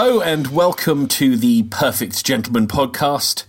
Hello and welcome to the Perfect Gentleman podcast.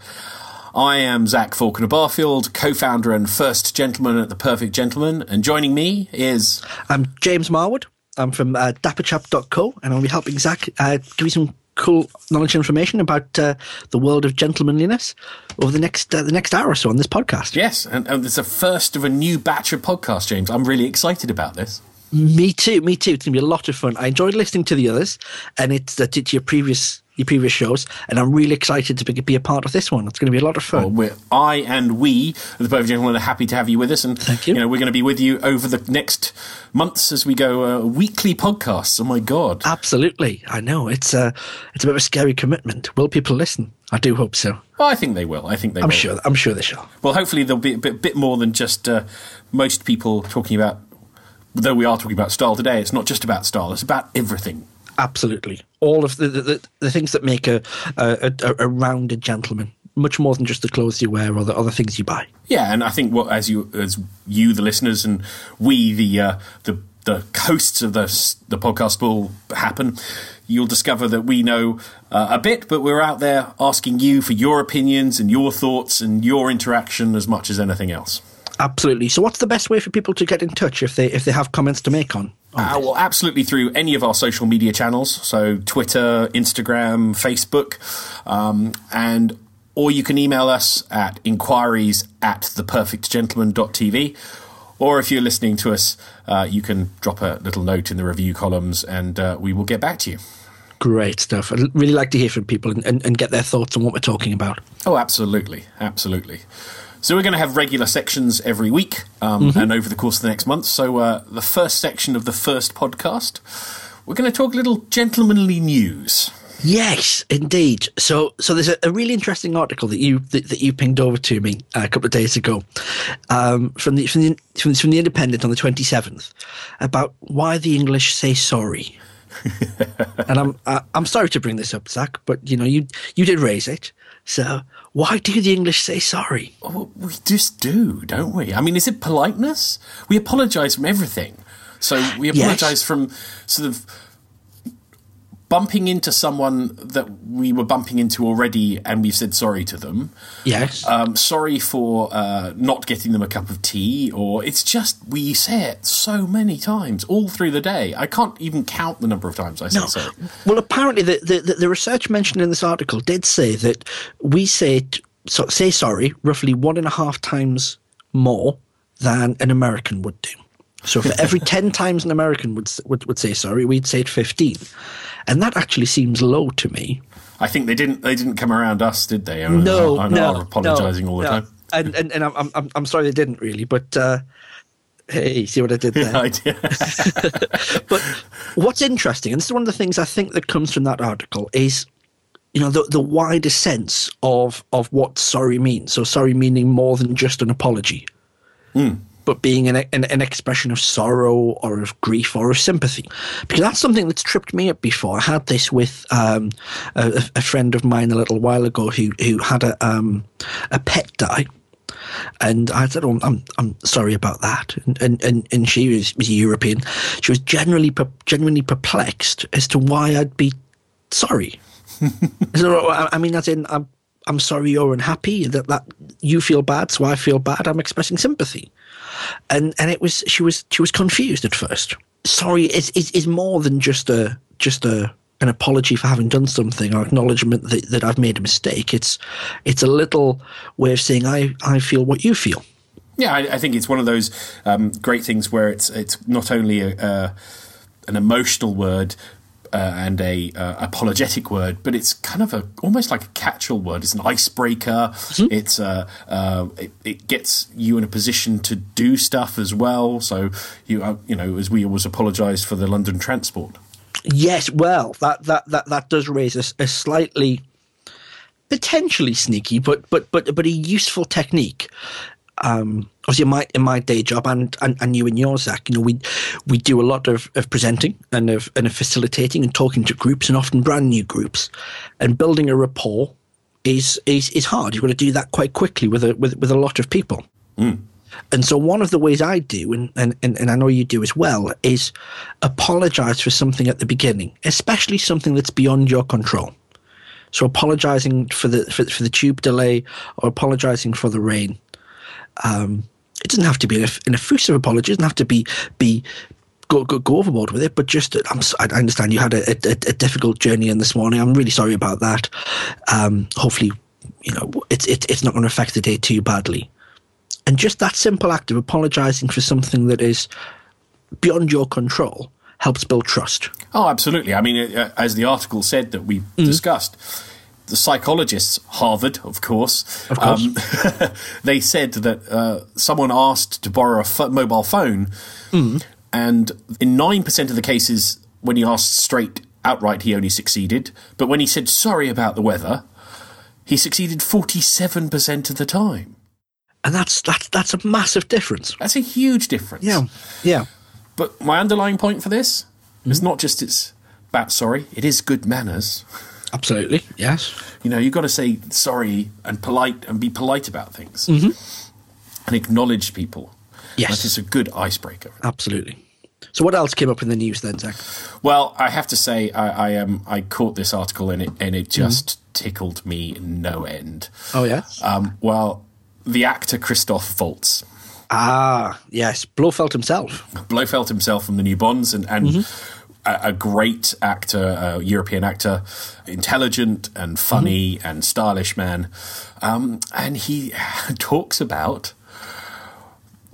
I am Zach Falconer-Barfield, co founder and first gentleman at the Perfect Gentleman, and joining me is. I'm James Marwood. I'm from uh, dapperchap.co, and I'll be helping Zach uh, give you some cool knowledge and information about uh, the world of gentlemanliness over the next uh, the next hour or so on this podcast. Yes, and, and it's a first of a new batch of podcasts, James. I'm really excited about this. Me too. Me too. It's gonna be a lot of fun. I enjoyed listening to the others, and it's uh, to your previous your previous shows, and I'm really excited to be, be a part of this one. It's going to be a lot of fun. Well, we're, I and we, the Perfect Gentlemen, are happy to have you with us, and Thank you. know we're going to be with you over the next months as we go uh, weekly podcasts. Oh my god! Absolutely, I know it's a it's a bit of a scary commitment. Will people listen? I do hope so. Well, I think they will. I think they I'm will. sure. I'm sure they shall. Well, hopefully there'll be a bit, bit more than just uh, most people talking about. Though we are talking about style today, it's not just about style; it's about everything. Absolutely, all of the the, the, the things that make a, a a a rounded gentleman. Much more than just the clothes you wear or the other things you buy. Yeah, and I think what as you as you the listeners and we the uh, the the hosts of the the podcast will happen. You'll discover that we know uh, a bit, but we're out there asking you for your opinions and your thoughts and your interaction as much as anything else. Absolutely. So, what's the best way for people to get in touch if they if they have comments to make on? on Uh, well, absolutely through any of our social media channels, so Twitter, Instagram, Facebook, um, and or you can email us at inquiries at theperfectgentleman.tv. Or if you're listening to us, uh, you can drop a little note in the review columns and uh, we will get back to you. Great stuff. I'd really like to hear from people and, and, and get their thoughts on what we're talking about. Oh, absolutely. Absolutely. So we're going to have regular sections every week um, and over the course of the next month. So uh, the first section of the first podcast, we're going to talk a little gentlemanly news. Yes, indeed. So, so there's a, a really interesting article that you that, that you pinged over to me uh, a couple of days ago um, from the from the from, from the Independent on the 27th about why the English say sorry. and I'm I, I'm sorry to bring this up, Zach, but you know you you did raise it. So why do the English say sorry? Oh, well, we just do, don't we? I mean, is it politeness? We apologise from everything. So we apologise from sort of bumping into someone that we were bumping into already and we've said sorry to them. Yes. Um, sorry for uh, not getting them a cup of tea, or it's just we say it so many times all through the day. I can't even count the number of times I say No. sorry. Well, apparently, the, the, the- research mentioned in this article did say that we say so, say sorry roughly one and a half times more than an American would do. So for every ten times an American would, would would say sorry, we'd say it fifteen, and that actually seems low to me. I think they didn't. They didn't come around us, did they? I mean, No, I know no, I'm apologising no, all the no. time. and and, and I'm, I'm I'm sorry they didn't really, but uh, hey, see what I did there. I did. But what's interesting, and this is one of the things I think that comes from that article, is you know the the wider sense of of what sorry means. So sorry meaning more than just an apology, but being an, an an expression of sorrow or of grief or of sympathy. Because that's something that's tripped me up before. I had this with um, a, a friend of mine a little while ago who who had a um, a pet die. And I said, oh, I'm, I'm sorry about that. And, and, and, and she was, was European. She was generally, genuinely perplexed as to why I'd be sorry. so, I I mean, as in, I'm, I'm sorry you're unhappy, that, that you feel bad, so I feel bad. I'm expressing sympathy. And, and it was, she was, she was confused at first. Sorry is, is, is more than just a, just a, an apology for having done something or acknowledgement that, that I've made a mistake. It's it's a little way of saying I, I feel what you feel. Yeah, I, I think it's one of those um, great things where it's it's not only a, uh, an emotional word uh, and a uh, apologetic word, but it's kind of a almost like a catch-all word. It's an icebreaker. It's uh, uh, it, it gets you in a position to do stuff as well. So you uh, you know, as we always apologise for the London transport. Yes, well, that that that, that does raise a slightly potentially sneaky, but but but but a useful technique. Um, obviously, in my in my day job and, and, and you and yours, Zach, you know, we we do a lot of, of presenting and of and of facilitating and talking to groups and often brand new groups, and building a rapport is is is hard. You've got to do that quite quickly with a with with a lot of people. And so one of the ways I do, and, and, and I know you do as well, is apologize for something at the beginning, especially something that's beyond your control. So apologizing for the for, for the tube delay or apologizing for the rain. Um, it doesn't have to be an, an effusive apology. It doesn't have to be be go go, go overboard with it. But just I'm, I understand you had a, a, a difficult journey in this morning. I'm really sorry about that. Um, hopefully, you know it's it, it's not going to affect the day too badly. And just that simple act of apologizing for something that is beyond your control helps build trust. Oh, absolutely. I mean, uh, as the article said that we mm. discussed, the psychologists, Harvard, of course, of course. Um, they said that uh, someone asked to borrow a f- mobile phone, mm. and in 9% of the cases, when he asked straight outright, he only succeeded. But when he said sorry about the weather, he succeeded 47% of the time. And that's, that's, that's a massive difference. That's a huge difference. Yeah, yeah. But my underlying point for this mm. is not just it's bat sorry, it is good manners. Absolutely, yes. You know, you've got to say sorry and polite and be polite about things mm-hmm. and acknowledge people. Yes. That is a good icebreaker. Absolutely. So, what else came up in the news then, Zach? Well, I have to say, I, I um, I caught this article and it and it just mm. tickled me no end. Oh yes. Um, well, the actor Christoph Waltz. Ah, yes, Blofeld himself. Blofeld himself from the New Bonds, and, and mm-hmm a, great actor, a European actor, intelligent and funny mm-hmm. and stylish man. Um, and he talks about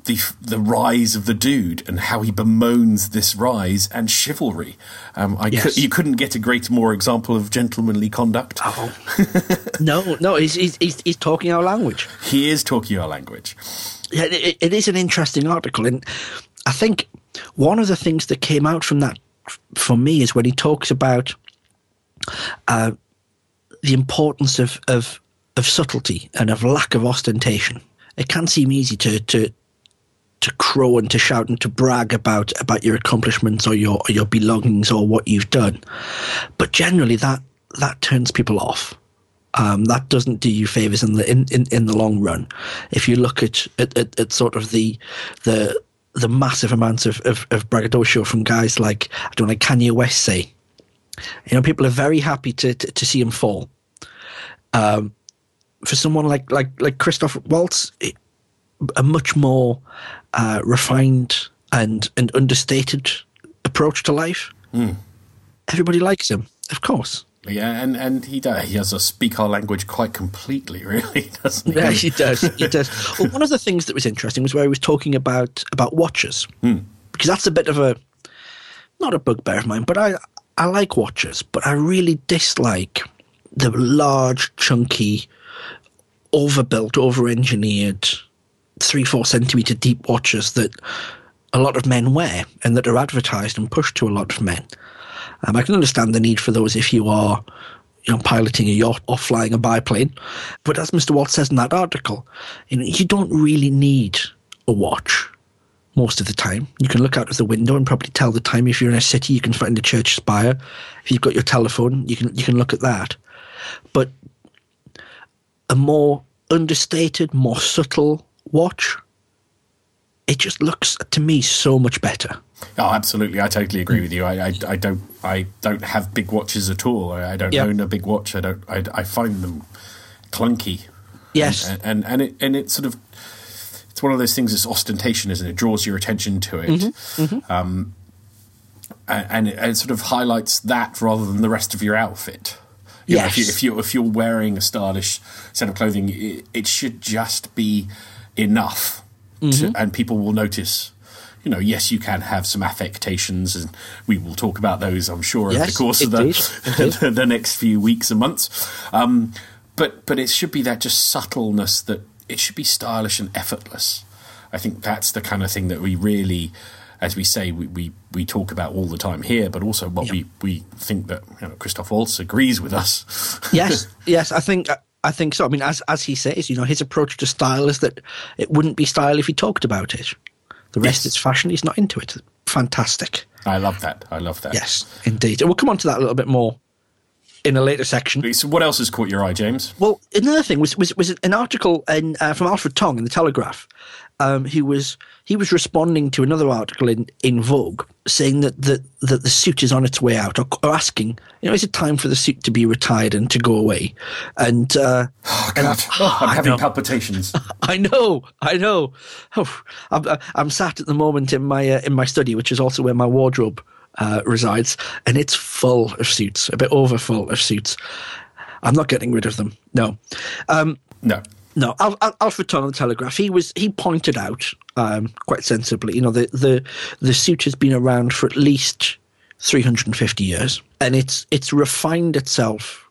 the the rise of the dude and how he bemoans this rise and chivalry. Um, I yes. cu- you couldn't get a greater more example of gentlemanly conduct. Oh. no, no, he's, he's, he's talking our language. He is talking our language. Yeah, it, it is an interesting article, and I think one of the things that came out from that for me is when he talks about uh, the importance of, of of subtlety and of lack of ostentation. It can seem easy to to to crow and to shout and to brag about about your accomplishments or your or your belongings or what you've done, but generally that that turns people off. Um, that doesn't do you favors in the in, in, in the long run. If you look at, at, at, at sort of the the the massive amounts of, of, of braggadocio from guys like I don't know, like Kanye West say. You know, people are very happy to to, to see him fall. Um, for someone like like like Christoph Waltz, it, a much more uh, refined and and understated approach to life. Mm. Everybody likes him, of course. Yeah, and, and he does, he has a speak our language quite completely, really, doesn't he? Yeah, he does. He does. well, one of the things that was interesting was where he was talking about about watches, hmm. because that's a bit of a not a bugbear of mine, but I I like watches, but I really dislike the large, chunky, overbuilt, over-engineered, three four centimeter deep watches that a lot of men wear and that are advertised and pushed to a lot of men. Um, I can understand the need for those if you are you know, piloting a yacht or flying a biplane. But as Mr. Waltz says in that article, you, know, you don't really need a watch most of the time. You can look out of the window and probably tell the time. If you're in a city, you can find a church spire. If you've got your telephone, you can you can look at that. But a more understated, more subtle watch, it just looks to me so much better. Oh, absolutely! I totally agree with you. I, I, I don't I don't have big watches at all. I don't yep. own a big watch. I don't. I, I find them clunky. Yes, and, and and it and it sort of it's one of those things. It's ostentation, isn't it? it draws your attention to it. Mm-hmm. Mm-hmm. Um, and, it, it, sort of highlights that rather than the rest of your outfit. You yes. Know, if, you, if you if you're wearing a stylish set of clothing, it, it should just be enough, mm-hmm. to, and people will notice you know, yes, you can have some affectations, and we will talk about those, I'm sure, yes, over the course of the, the, the next few weeks and months. Um, but but it should be that just subtleness that it should be stylish and effortless. I think that's the kind of thing that we really, as we say, we, we, we talk about all the time here, but also what we, we think that you know, Christoph Waltz agrees with us. yes, yes, I think I think so. I mean, as as he says, you know, his approach to style is that it wouldn't be style if he talked about it. The rest yes. is fashion. He's not into it. Fantastic. I love that. I love that. Yes, indeed. And we'll come on to that a little bit more in a later section. So, what else has caught your eye, James? Well, another thing was was, was an article in, uh, from Alfred Tong in the Telegraph. Um, who was he was responding to another article in, in Vogue saying that, that that the suit is on its way out, or, or asking, you know, is it time for the suit to be retired and to go away? And uh, oh, God. And I, oh, I'm having know. palpitations. I know, I know. Oh, I'm, I'm sat at the moment in my uh, in my study, which is also where my wardrobe uh, resides, and it's full of suits, a bit over full of suits. I'm not getting rid of them. No. Um, no. No, Al- Al- Alfred the Telegraph. He was he pointed out um, quite sensibly. You know, the, the the suit has been around for at least 350 years, and it's it's refined itself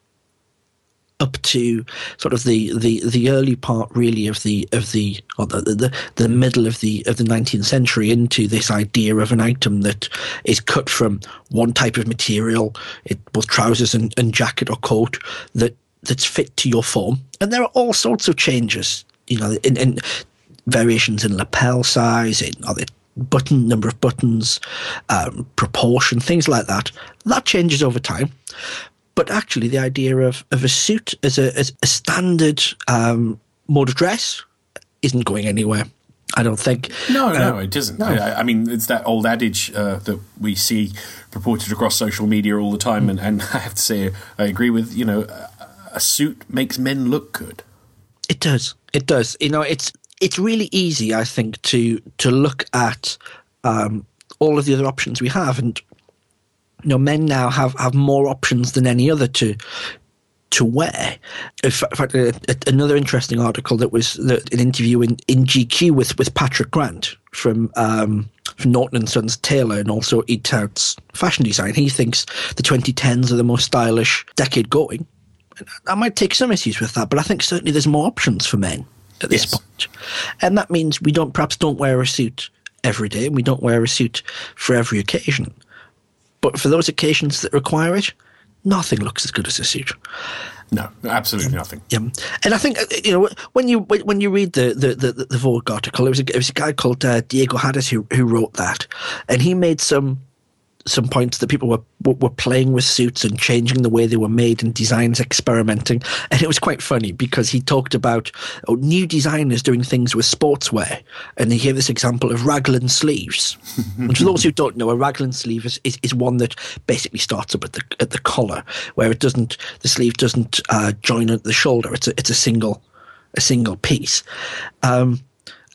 up to sort of the, the, the early part really of the of the or the, the the middle of the of the 19th century into this idea of an item that is cut from one type of material, it, both trousers and, and jacket or coat that that's fit to your form. And there are all sorts of changes, you know, in, in variations in lapel size, in other button number of buttons, um, proportion, things like that. That changes over time. But actually, the idea of, of a suit as a, as a standard um, mode of dress isn't going anywhere. I don't think. No, no, uh, it doesn't. No. I, I, mean, it's that old adage uh, that we see reported across social media all the time, mm. and, and I have to say, I agree with. You know, a suit makes men look good. It does. It does. You know, it's it's really easy, I think, to to look at um, all of the other options we have, and you know, men now have, have more options than any other to to wear. In fact, another interesting article that was an interview in, in GQ with, with Patrick Grant from um, from Norton and Sons tailor and also Eat Out's fashion design. He thinks the 2010s are the most stylish decade going. I might take some issues with that, but I think certainly there's more options for men at this yes. point. And that means we don't perhaps don't wear a suit every day and we don't wear a suit for every occasion. But for those occasions that require it, nothing looks as good as a suit. No, absolutely nothing. Yeah, and I think uh, you know when you when you read the the the, the Vogue article, it was a, it was a guy called uh, Diego Haddis who who wrote that, and he made some some points that people were were playing with suits and changing the way they were made and designs experimenting. And it was quite funny because he talked about oh, new designers doing things with sportswear. And he gave this example of raglan sleeves and for those who don't know a raglan sleeve is, is, is, one that basically starts up at the at the collar where it doesn't the sleeve doesn't uh, join at the shoulder. It's a, it's a single a single piece. Um,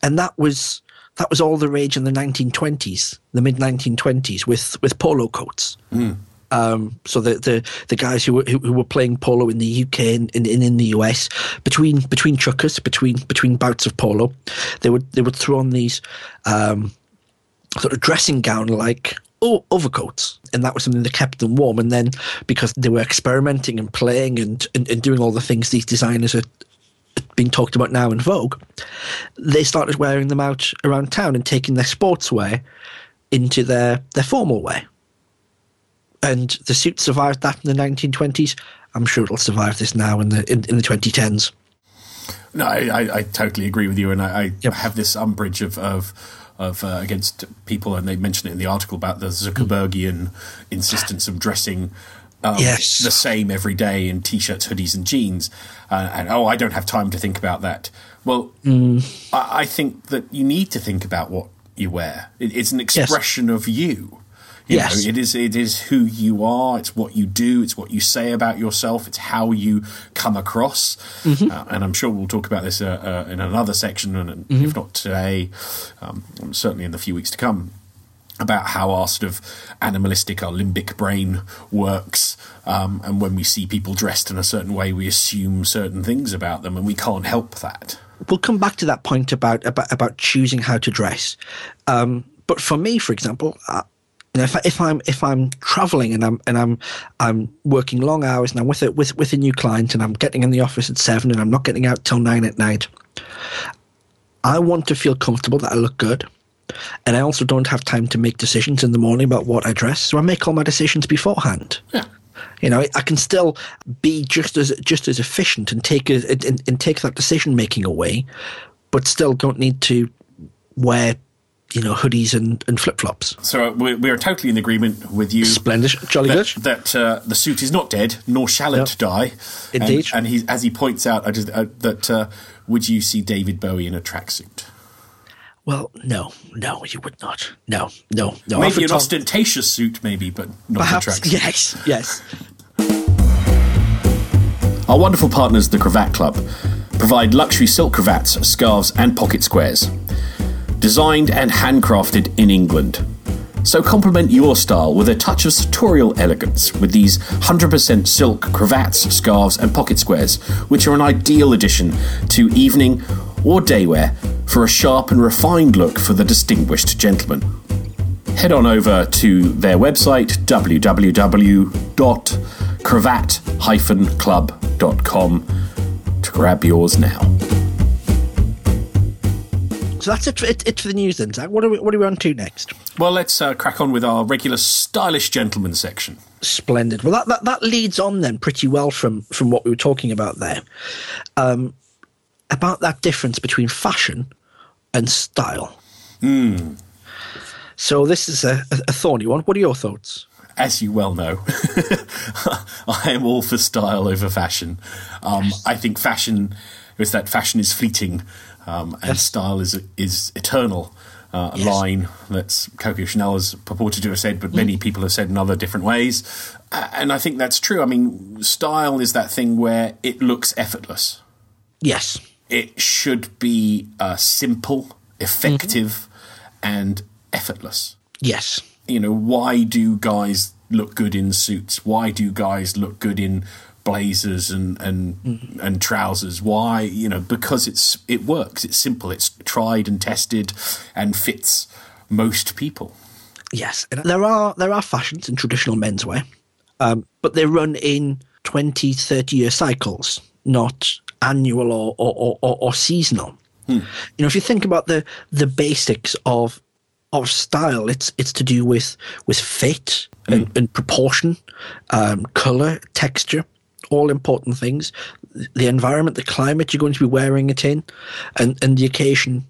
and that was that was all the rage in the 1920s, the mid 1920s, with with polo coats. Mm. Um, so the, the the guys who were who, were playing polo in the UK and in, in, in the US between between chukkers between between bouts of polo, they would they would throw on these um, sort of dressing gown like overcoats, and that was something that kept them warm. And then because they were experimenting and playing and, and, and doing all the things these designers are, being talked about now in Vogue, they started wearing them out around town and taking their sports sportswear into their, their formal wear. And the suit survived that in the 1920s. I'm sure it'll survive this now in the in, in the 2010s. No, I, I, I, totally agree with you, and I, I yep. have this umbrage of of, of uh, against people, and they mention it in the article about the Zuckerbergian insistence of dressing um, yes. the same every day in t-shirts, hoodies, and jeans. Uh, and oh, I don't have time to think about that. Well, mm. I, I, think that you need to think about what you wear. It, it's an expression yes. of you. You yes. Know, it is it is who you are. It's what you do. It's what you say about yourself. It's how you come across. Mm-hmm. Uh, and I'm sure we'll talk about this uh, uh, in another section, and mm-hmm. if not today, um, certainly in the few weeks to come about how our sort of animalistic, our limbic brain works. Um, and when we see people dressed in a certain way, we assume certain things about them, and we can't help that. We'll come back to that point about about, about choosing how to dress. Um, but for me, for example, uh, you know, if, I, if I'm if I'm traveling and I'm and I'm I'm working long hours and I'm with a with with a new client and I'm getting in the office at seven and I'm not getting out till nine at night, I want to feel comfortable that I look good. And I also don't have time to make decisions in the morning about what I dress, so I make all my decisions beforehand. Yeah. You know, I can still be just as just as efficient and take a, and, and take that decision making away, but still don't need to wear you know hoodies and, and flip flops. So we're, we're totally in agreement with you. Splendid, jolly that, good. That uh, the suit is not dead, nor shall it No. die. Indeed. And, and he, as he points out, I just, uh, that uh, would you see David Bowie in a tracksuit? Well, no, no, you would not. No, no, no. Maybe Alfred an Tom- ostentatious suit, maybe, but not a Perhaps, tracksuit. yes, yes. Our wonderful partners, the Cravat Club, provide luxury silk cravats, scarves, and pocket squares. Designed and handcrafted in England. So complement your style with a touch of sartorial elegance with these 100% silk cravats, scarves, and pocket squares, which are an ideal addition to evening or daywear for a sharp and refined look for the distinguished gentleman head on over to their website www.cravat-club.com to grab yours now. So that's it for, it, it for the news then, Zach. What are we, what are we on to next? Well, let's uh, crack on with our regular stylish gentleman section. Splendid. Well, that, that, that leads on then pretty well from, from what we were talking about there. Um, about that difference between fashion and style. So this is a, a, thorny one. What are your thoughts? As you well know, I am all for style over fashion. Um, I think fashion is that fashion is fleeting, um, and style is is eternal. Uh, a Yes. line that's Coco Chanel has purported to have said, but many people have said in other different ways. And I think that's true. I mean, style is that thing where it looks effortless. Yes. It should be uh, simple, effective, and effortless Yes. you know, why do guys look good in suits? Why do guys look good in blazers and and and trousers? Why, you know, because it's it works. It's simple. It's tried and tested, and fits most people. Yes, and there are there are fashions in traditional menswear, um, but they run in 20, 30 year cycles, not annual or or, or, or, seasonal. You know, if you think about the the basics of of style, it's it's to do with with fit and, and proportion, um, color, texture, all important things. The environment, the climate you're going to be wearing it in, and and the occasion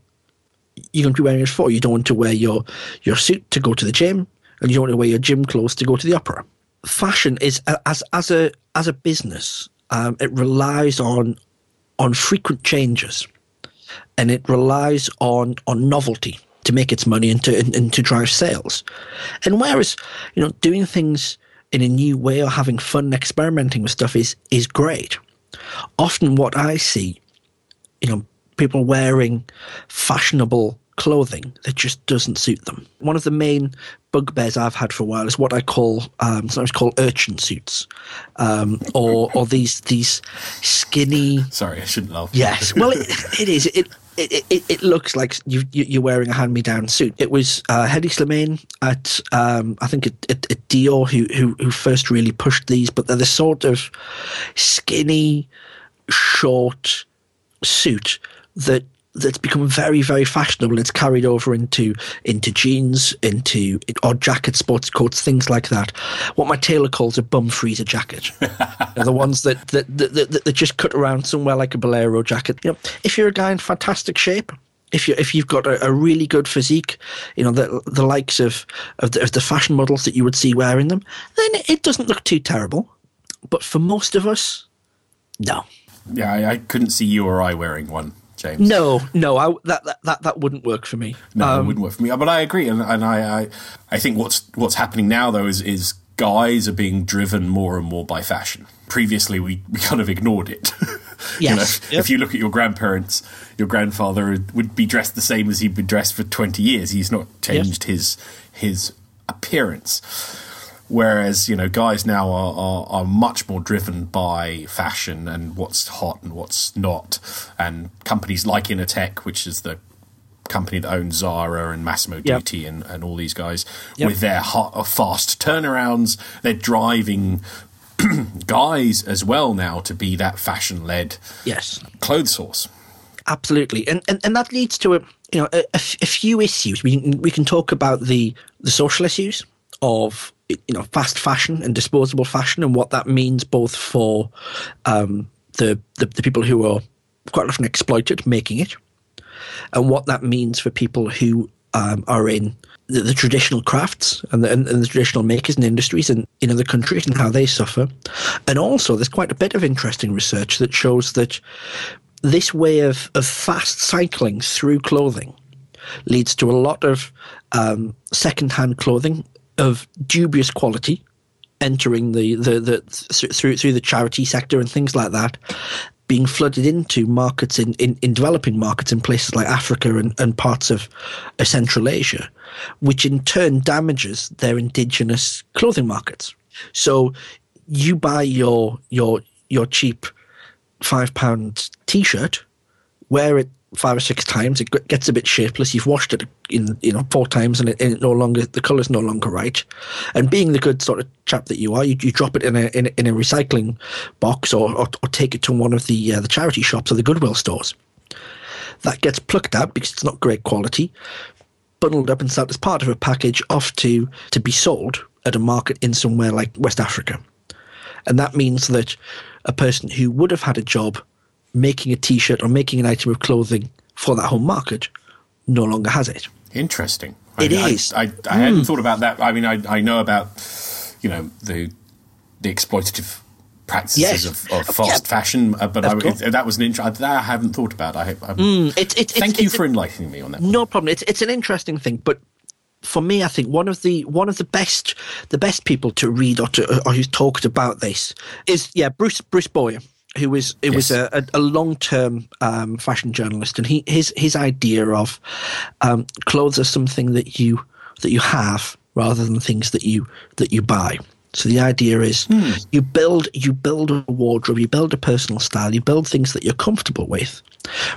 you're going to be wearing it for. You don't want to wear your, your suit to go to the gym, and you don't want to wear your gym clothes to go to the opera. Fashion is as as a as a business, um, it relies on on frequent changes, and it relies on on novelty to make its money and to and, and to drive sales. And whereas you know doing things in a new way or having fun experimenting with stuff is is great. Often, what I see you know, people wearing fashionable clothing that just doesn't suit them. One of the main bugbears I've had for a while is what I call um, sometimes called urchin suits, um, or or these these skinny. Sorry, I shouldn't laugh. Yes, well, it, it is. It, it, it, it looks like you, you, you're wearing a hand-me-down suit. It was uh, Hedi Slimane at, um, I think, at, at, at Dior who, who who first really pushed these, but they're the sort of skinny, short suit that that's become very very fashionable. It's carried over into into jeans into odd jacket sports coats things like that. What my tailor calls a bum freezer jacket. The ones that that, that that that just cut around somewhere like a bolero jacket. You know if you're a guy in fantastic shape if you if you've got a, a really good physique, you know the the likes of of the, of the fashion models that you would see wearing them, then it doesn't look too terrible. But for most of us, no. Yeah, I, I couldn't see you or I wearing one, James. No, no, I, that, that that that wouldn't work for me. No, it um, wouldn't work for me. Uh, but I agree, and, and I, I, I think what's what's happening now though is is guys are being driven more and more by fashion. Previously, we, we kind of ignored it. You know, Yes. if- you look at your grandparents, your grandfather would be dressed the same as he'd been dressed for twenty years. He's not changed his his appearance. Whereas you know, guys now are, are are much more driven by fashion and what's hot and what's not, and companies like Inditex, which is the company that owns Zara and Massimo Yep. Dutti and, and all these guys Yep. with their hot, uh, fast turnarounds. They're driving guys as well now to be that fashion led Yes, clothes source. absolutely, and and, and that leads to a you know a, a few issues. We can, we can talk about the the social issues of you know fast fashion and disposable fashion and what that means both for um, the, the the people who are quite often exploited making it, and what that means for people who um, are in the, the, traditional crafts and the, and, and the traditional makers and industries in, in other countries and how they suffer. And also, there's quite a bit of interesting research that shows that this way of, of fast cycling through clothing leads to a lot of um, second-hand clothing of dubious quality entering the, the, the through through the charity sector and things like that, being flooded into markets in, in, in developing markets in places like Africa and, and parts of Central Asia, which in turn damages their indigenous clothing markets. So you buy your your your cheap five pound t shirt, wear it five or six times. It gets a bit shapeless. You've washed it in you know four times, and it, and it no longer the colour's no longer right. And being the good sort of chap that you are, you, you drop it in a, in a in a recycling box or, or, or take it to one of the uh, the charity shops or the Goodwill stores. That gets plucked out because it's not great quality, bundled up and sent as part of a package off to to be sold at a market in somewhere like West Africa. And that means that a person who would have had a job making a t-shirt or making an item of clothing for that home market no longer has it. Interesting. It I, is. I, I, I hadn't mm. thought about that. I mean, I, I know about you know the the exploitative practices yes. of, of, fast yeah. fashion, uh, but I, it, that was an interest that I haven't thought about. I, mm, it, it, thank it's, you it's, for enlightening me on that. No problem. It's it's an interesting thing, but for me, I think one of the one of the best the best people to read or to or who's talked about this is yeah Bruce Bruce Boyer who was it yes. was a, a long term um, fashion journalist, and he his his idea of um, clothes are something that you that you have rather than things that you that you buy. So the idea is hmm. you build you build a wardrobe, you build a personal style, you build things that you're comfortable with,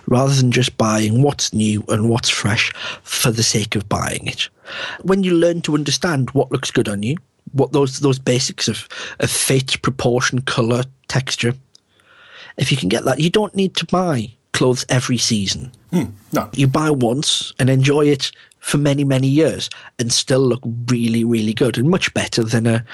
rather than just buying what's new and what's fresh for the sake of buying it. When you learn to understand what looks good on you, what those those basics of, of fit, proportion, color, texture, if you can get that, you don't need to buy clothes every season. Mm, no. You buy once and enjoy it for many, many years and still look really, really good and much better than a,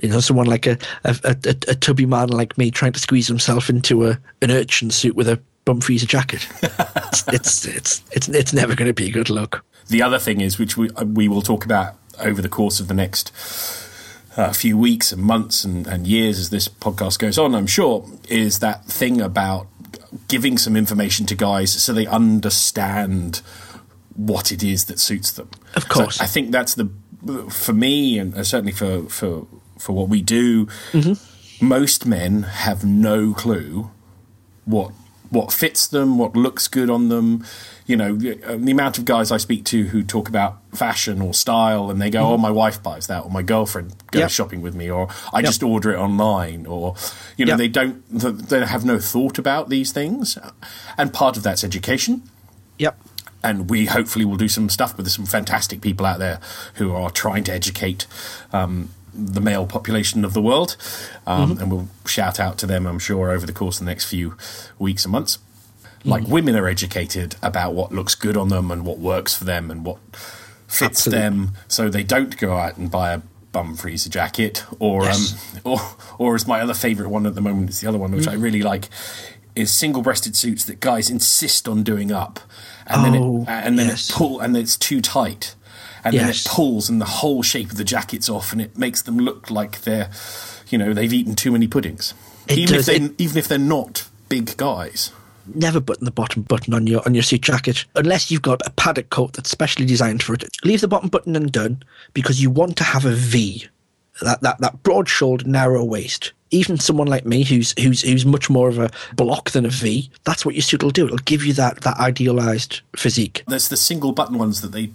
you know, someone like a, a, a, a tubby man like me trying to squeeze himself into a, an urchin suit with a bum freezer jacket. it's, it's, it's, it's, it's never going to be a good look. The other thing is, which we, we will talk about over the course of the next a few weeks and months and, and years as this podcast goes on, I'm sure, is that thing about giving some information to guys so they understand what it is that suits them. Of course, so I think that's the for me and certainly for for for what we do. Mm-hmm. Most men have no clue what what fits them, what looks good on them. You know, the amount of guys I speak to who talk about fashion or style and they go, mm. "Oh, my wife buys that," or "My girlfriend goes yep. shopping with me," or "I yep. just order it online," or you know, yep. they don't they have no thought about these things, and part of that's education. Yep. And we hopefully will do some stuff with some fantastic people out there who are trying to educate um, the male population of the world. Um, mm-hmm. And we'll shout out to them, I'm sure, over the course of the next few weeks and months. Like mm-hmm. women are educated about what looks good on them and what works for them and what fits Absolutely. them, so they don't go out and buy a bum freezer jacket or yes. um, or or as my other favourite one at the moment is the other one which mm. I really like is single breasted suits that guys insist on doing up and oh, then it, oh, and then yes. it pull and it's too tight and yes. then it pulls and the whole shape of the jacket's off and it makes them look like they're you know they've eaten too many puddings. It even does, if they it, even if they're not big guys. Never button the bottom button on your on your suit jacket unless you've got a padded coat that's specially designed for it. Leave the bottom button undone because you want to have a v that that, that broad shouldered narrow waist even someone like me who's who's who's much more of a block than a V, that's what your suit will do. It'll give you that that idealized physique. There's the single button ones that they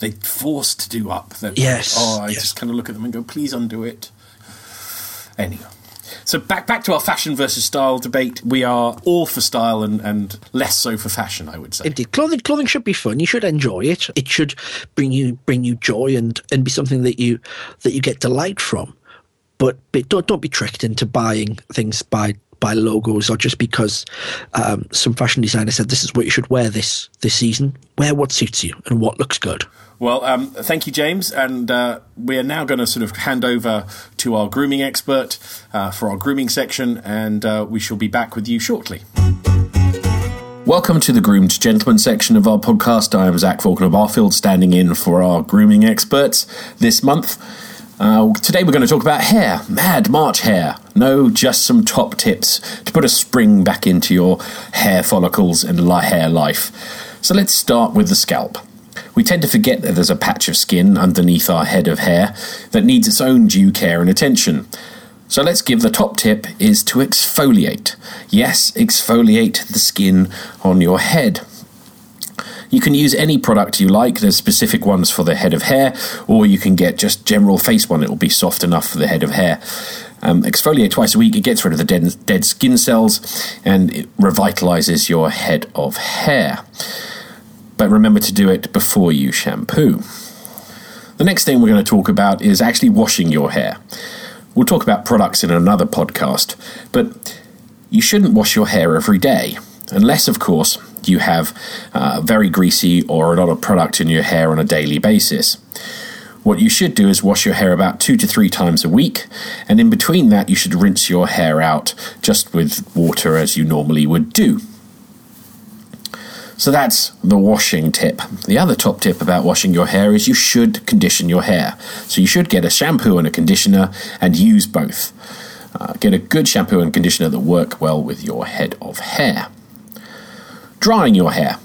they force to do up. That, yes. Oh, I yes. just kind of look at them and go, please undo it. Anyway. So back back to our fashion versus style debate. We are all for style and, and less so for fashion, I would say. Indeed, clothing clothing should be fun. You should enjoy it. It should bring you bring you joy and, and be something that you that you get delight from but, but don't don't be tricked into buying things by by logos or just because um, some fashion designer said this is what you should wear this this season. Wear what suits you and what looks good. Well, um, thank you, James, and uh, we are now going to sort of hand over to our grooming expert uh, for our grooming section, and uh, we shall be back with you shortly. Welcome to the Groomed Gentleman section of our podcast. I am Zach Falconer-Barfield, standing in for our grooming experts this month. Uh, today we're going to talk about hair, mad March hair. No, just some top tips to put a spring back into your hair follicles and hair life. So let's start with the scalp. We tend to forget that there's a patch of skin underneath our head of hair that needs its own due care and attention. So let's give the top tip is to exfoliate. Yes, exfoliate the skin on your head. You can use any product you like. There's specific ones for the head of hair, or you can get just general face one. It will be soft enough for the head of hair. Um, exfoliate twice a week. It gets rid of the dead, dead skin cells and it revitalizes your head of hair. But remember to do it before you shampoo. The next thing we're going to talk about is actually washing your hair. We'll talk about products in another podcast, but you shouldn't wash your hair every day, unless, of course, you have uh, very greasy or a lot of product in your hair on a daily basis. What you should do is wash your hair about two to three times a week, and in between that, you should rinse your hair out just with water as you normally would do. So that's the washing tip. The other top tip about washing your hair is you should condition your hair. So you should get a shampoo and a conditioner and use both. Uh, get a good shampoo and conditioner that work well with your head of hair. Drying your hair.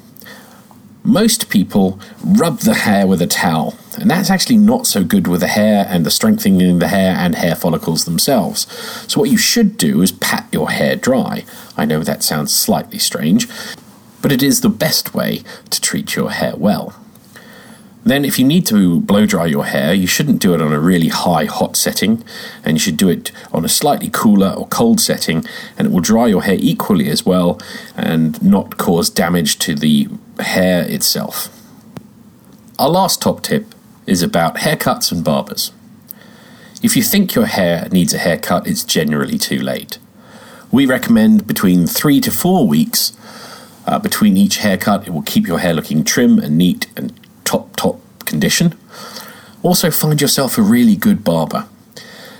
Most people rub the hair with a towel, and that's actually not so good with the hair and the strengthening the hair and hair follicles themselves. So, what you should do is pat your hair dry. I know that sounds slightly strange, but it is the best way to treat your hair well. Then, if you need to blow dry your hair, you shouldn't do it on a really high hot setting, and you should do it on a slightly cooler or cold setting, and it will dry your hair equally as well and not cause damage to the hair itself. Our last top tip is about haircuts and barbers. If you think your hair needs a haircut, it's generally too late. We recommend between three to four weeks uh, between each haircut. It will keep your hair looking trim and neat and top, top condition. Also, find yourself a really good barber.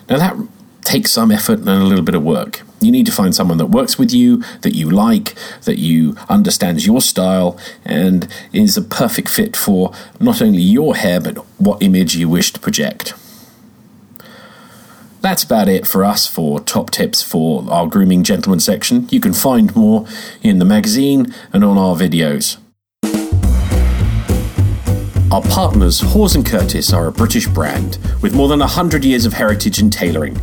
Now, that takes some effort and a little bit of work. You need to find someone that works with you, that you like, that you understands your style, and is a perfect fit for not only your hair but what image you wish to project. That's about it for us for top tips for our grooming gentleman section. You can find more in the magazine and on our videos. Our partners, Hawes & Curtis, are a British brand with more than 100 years of heritage in tailoring.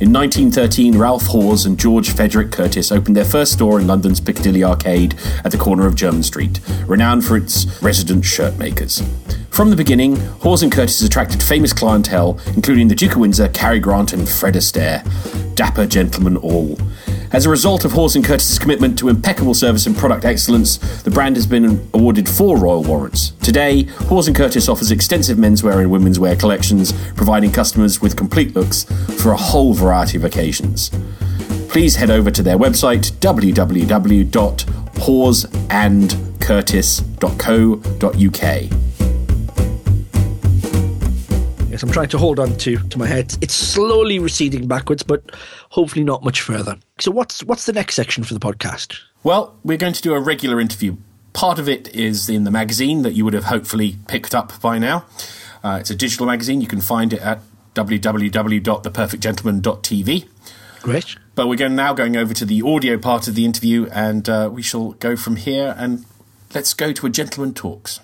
In 1913, Ralph Hawes and George Frederick Curtis opened their first store in London's Piccadilly Arcade at the corner of Jermyn Street, renowned for its resident shirt makers. From the beginning, Hawes & Curtis has attracted famous clientele, including the Duke of Windsor, Cary Grant, and Fred Astaire. Dapper gentlemen all. As a result of Hawes & Curtis's commitment to impeccable service and product excellence, the brand has been awarded four Royal Warrants. Today, Hawes & Curtis offers extensive menswear and women's wear collections, providing customers with complete looks for a whole variety of occasions. Please head over to their website www.hawesandcurtis.co.uk. Yes, I'm trying to hold on to, to my head. It's slowly receding backwards, but hopefully not much further. So what's what's the next section for the podcast? Well, we're going to do a regular interview. Part of it is in the magazine that you would have hopefully picked up by now. Uh, it's a digital magazine. You can find it at www.theperfectgentleman.tv. Great. But we're going, now going over to the audio part of the interview, and uh, we shall go from here. And let's go to a gentleman talks.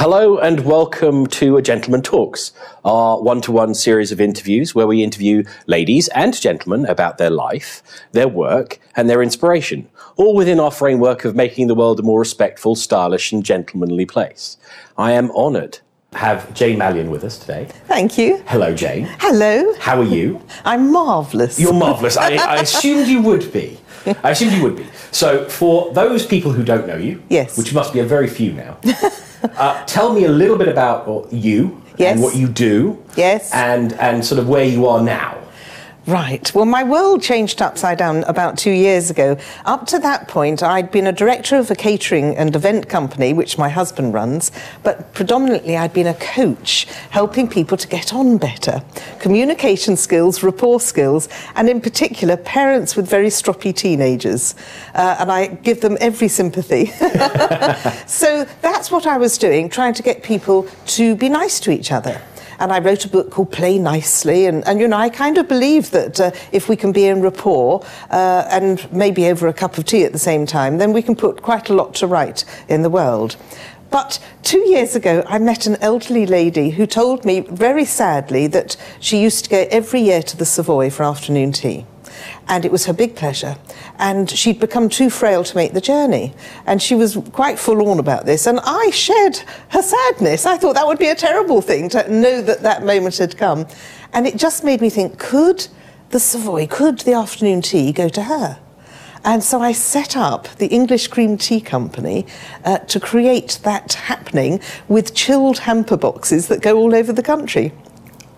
Hello and welcome to A Gentleman Talks, our one to one series of interviews where we interview ladies and gentlemen about their life, their work, and their inspiration, all within our framework of making the world a more respectful, stylish, and gentlemanly place. I am honoured to have Jane Malyon with us today. Thank you. Hello, Jane. Hello. How are you? I'm marvellous. You're marvellous. I, I assumed you would be. I assumed you would be. So, for those people who don't know you, Yes. which must be a very few now, uh, tell me a little bit about you Yes. and what you do, Yes. and and sort of where you are now. Right. Well, my world changed upside down about two years ago. Up to that point, I'd been a director of a catering and event company, which my husband runs, but predominantly I'd been a coach, helping people to get on better. Communication skills, rapport skills, and in particular, parents with very stroppy teenagers. Uh, and I give them every sympathy. so that's what I was doing, trying to get people to be nice to each other and I wrote a book called Play Nicely. And, and you know, I kind of believe that uh, if we can be in rapport uh, and maybe over a cup of tea at the same time, then we can put quite a lot to right in the world. But two years ago, I met an elderly lady who told me very sadly that she used to go every year to the Savoy for afternoon tea and it was her big pleasure. And she'd become too frail to make the journey. And she was quite forlorn about this. And I shared her sadness. I thought that would be a terrible thing to know that that moment had come. And it just made me think could the Savoy, could the afternoon tea go to her? And so I set up the English Cream Tea Company uh, to create that happening with chilled hamper boxes that go all over the country.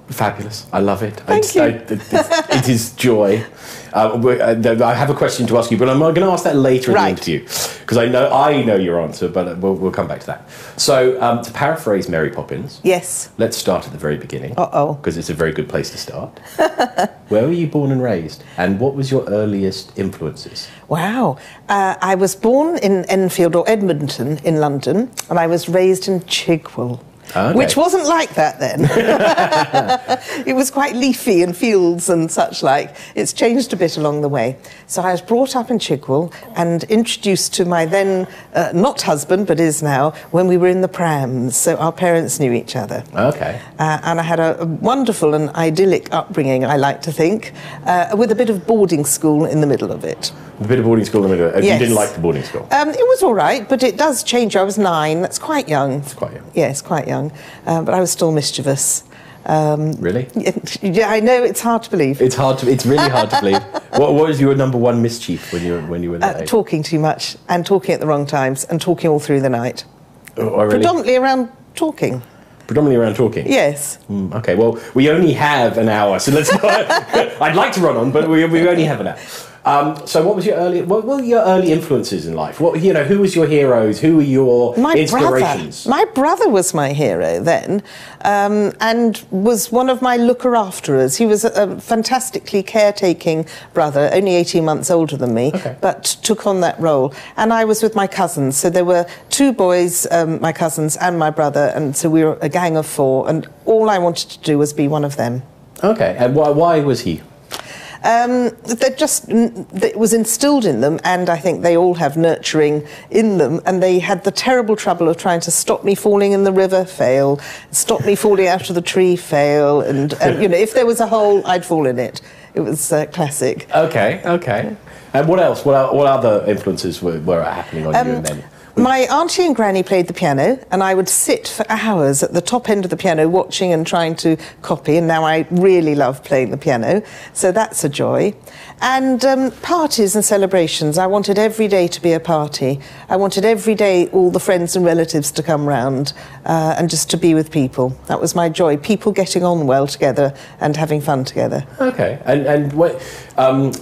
Fabulous. I love it. Thank I, you. I, it is joy. Uh, we- uh, I have a question to ask you, but I'm going to ask that later in Right. the interview because I know I know your answer, but uh, we'll, we'll come back to that. So, um, to paraphrase Mary Poppins, Yes. let's start at the very beginning. Uh-oh. Because it's a very good place to start. Where were you born and raised, and what was your earliest influences? Wow. Uh, I was born in Enfield or Edmonton in London, and I was raised in Chigwell. Okay. Which wasn't like that then. it was quite leafy and fields and such like. It's changed a bit along the way. So I was brought up in Chigwell and introduced to my then uh, not husband, but is now, when we were in the prams. So our parents knew each other. Okay. Uh, and I had a, a wonderful and idyllic upbringing, I like to think, uh, with a bit of boarding school in the middle of it. A bit of boarding school in the middle. You Yes. didn't like the boarding school. Um, it was all right, but it does change. I was nine. That's quite young. It's quite young. Yes, quite young. Um, but I was still mischievous. Um, really? yeah, I know it's hard to believe. It's hard to. It's really hard to believe. What, what was your number one mischief when you were when you were that Uh, talking too much and talking at the wrong times and talking all through the night. Oh, oh, really? Predominantly around talking. Predominantly around talking. Yes. Mm, okay. Well, we only have an hour, so let's. I'd like to run on, but we, we only have an hour. Um, so, what was your early? What were your early influences in life? What you know? Who was your heroes? Who were your My inspirations? brother, my brother was my hero then, um, and was one of my looker afterers. He was a, a fantastically caretaking brother, only 18 months older than me, Okay. but took on that role. And I was with my cousins, so there were two boys, um, my cousins, and my brother, and so we were a gang of four. And all I wanted to do was be one of them. Okay. And why? Why was he? Um, that just that was instilled in them, and I think they all have nurturing in them. And they had the terrible trouble of trying to stop me falling in the river, fail, stop me falling out of the tree, fail, and, and you know, if there was a hole, I'd fall in it. It was uh, classic. Okay. Okay. And what else? What, what other influences were, were happening on you? And then My auntie and granny played the piano, and I would sit for hours at the top end of the piano watching and trying to copy. And now I really love playing the piano, so that's a joy. And um, parties and celebrations. I wanted every day to be a party. I wanted every day all the friends and relatives to come round uh, and just to be with people. That was my joy. People getting on well together and having fun together. Okay. And and what? Um,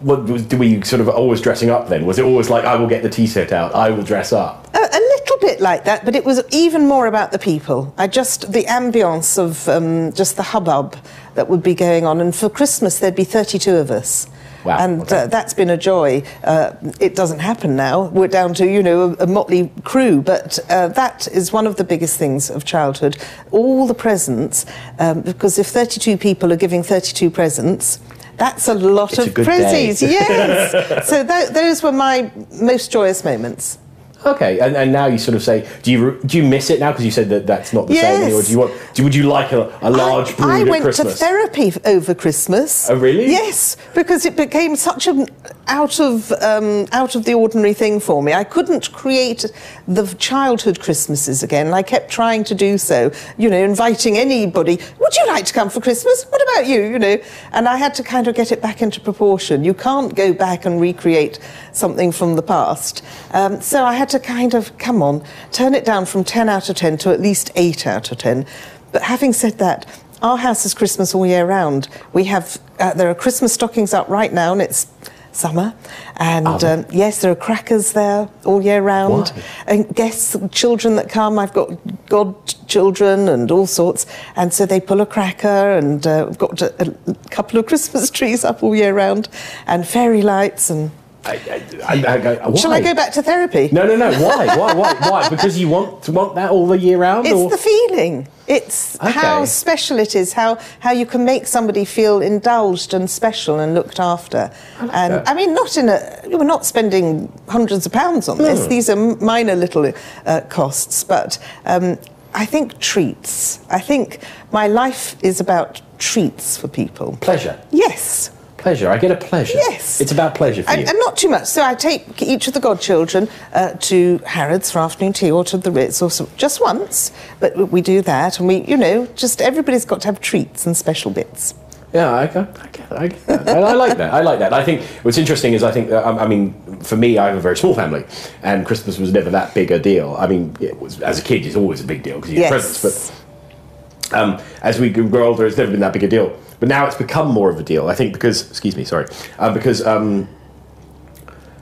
what was, do we sort of always dressing up then? Was it always like I will get the tea set out, I will dress up? A, a little bit like that, but it was even more about the people. I just the ambience of um, just the hubbub that would be going on. And for Christmas, there'd be 32 of us. Wow, And okay. uh, that's been a joy. Uh, it doesn't happen now. We're down to you know a, a motley crew, but uh, that is one of the biggest things of childhood. All the presents, um, because if 32 people are giving 32 presents. That's a lot It's a of day. yes. so tho- those were my most joyous moments. Okay, and, and now you sort of say, do you do you miss it now because you said that that's not the same anymore? Yes. Do you want? Do, would you like a, a large I, brood I went to therapy over Christmas. Oh, really? Yes, because it became such an out of um, out of the ordinary thing for me. I couldn't create the childhood Christmases again. I kept trying to do so. You know, inviting anybody. Would you like to come for Christmas? What about you? You know, and I had to kind of get it back into proportion. You can't go back and recreate something from the past. Um, so I had to kind of come on, turn it down from ten out of ten to at least eight out of ten. But having said that, Our house is Christmas all year round. We have uh, there are Christmas stockings up right now, and it's summer. And um, yes, there are crackers there all year round. Why? And guests, children that come. I've got godchildren and all sorts. And so they pull a cracker, and uh, we've got a, a couple of Christmas trees up all year round, and fairy lights. And I, I, I, shall I go back to therapy? No, no, no. Why? Why? Why? Why? Because you want to want that all the year round? It's or? the feeling. It's how special it is. How how you can make somebody feel indulged and special and looked after. and that. I mean, not in a. We're not spending hundreds of pounds on this. These are minor little uh, costs, but. Um, I think treats. I think my life is about treats for people. pleasure. Yes. Pleasure. I get a pleasure. Yes. It's about pleasure for And, you. and not too much. So I take each of the godchildren uh, to Harrods for afternoon tea or to the Ritz or so, just once. But we do that, and we, you know, just everybody's got to have treats and special bits. Yeah, I, I, I get, I, get that. I, I like that. I like that. I think what's interesting is I think I, I mean for me I have a very small family, and Christmas was never that big a deal. I mean, it was as a kid it's always a big deal because you get Yes. presents, but um, as we grow older, it's never been that big a deal. But now it's become more of a deal. I think because excuse me, sorry, uh, because. Um,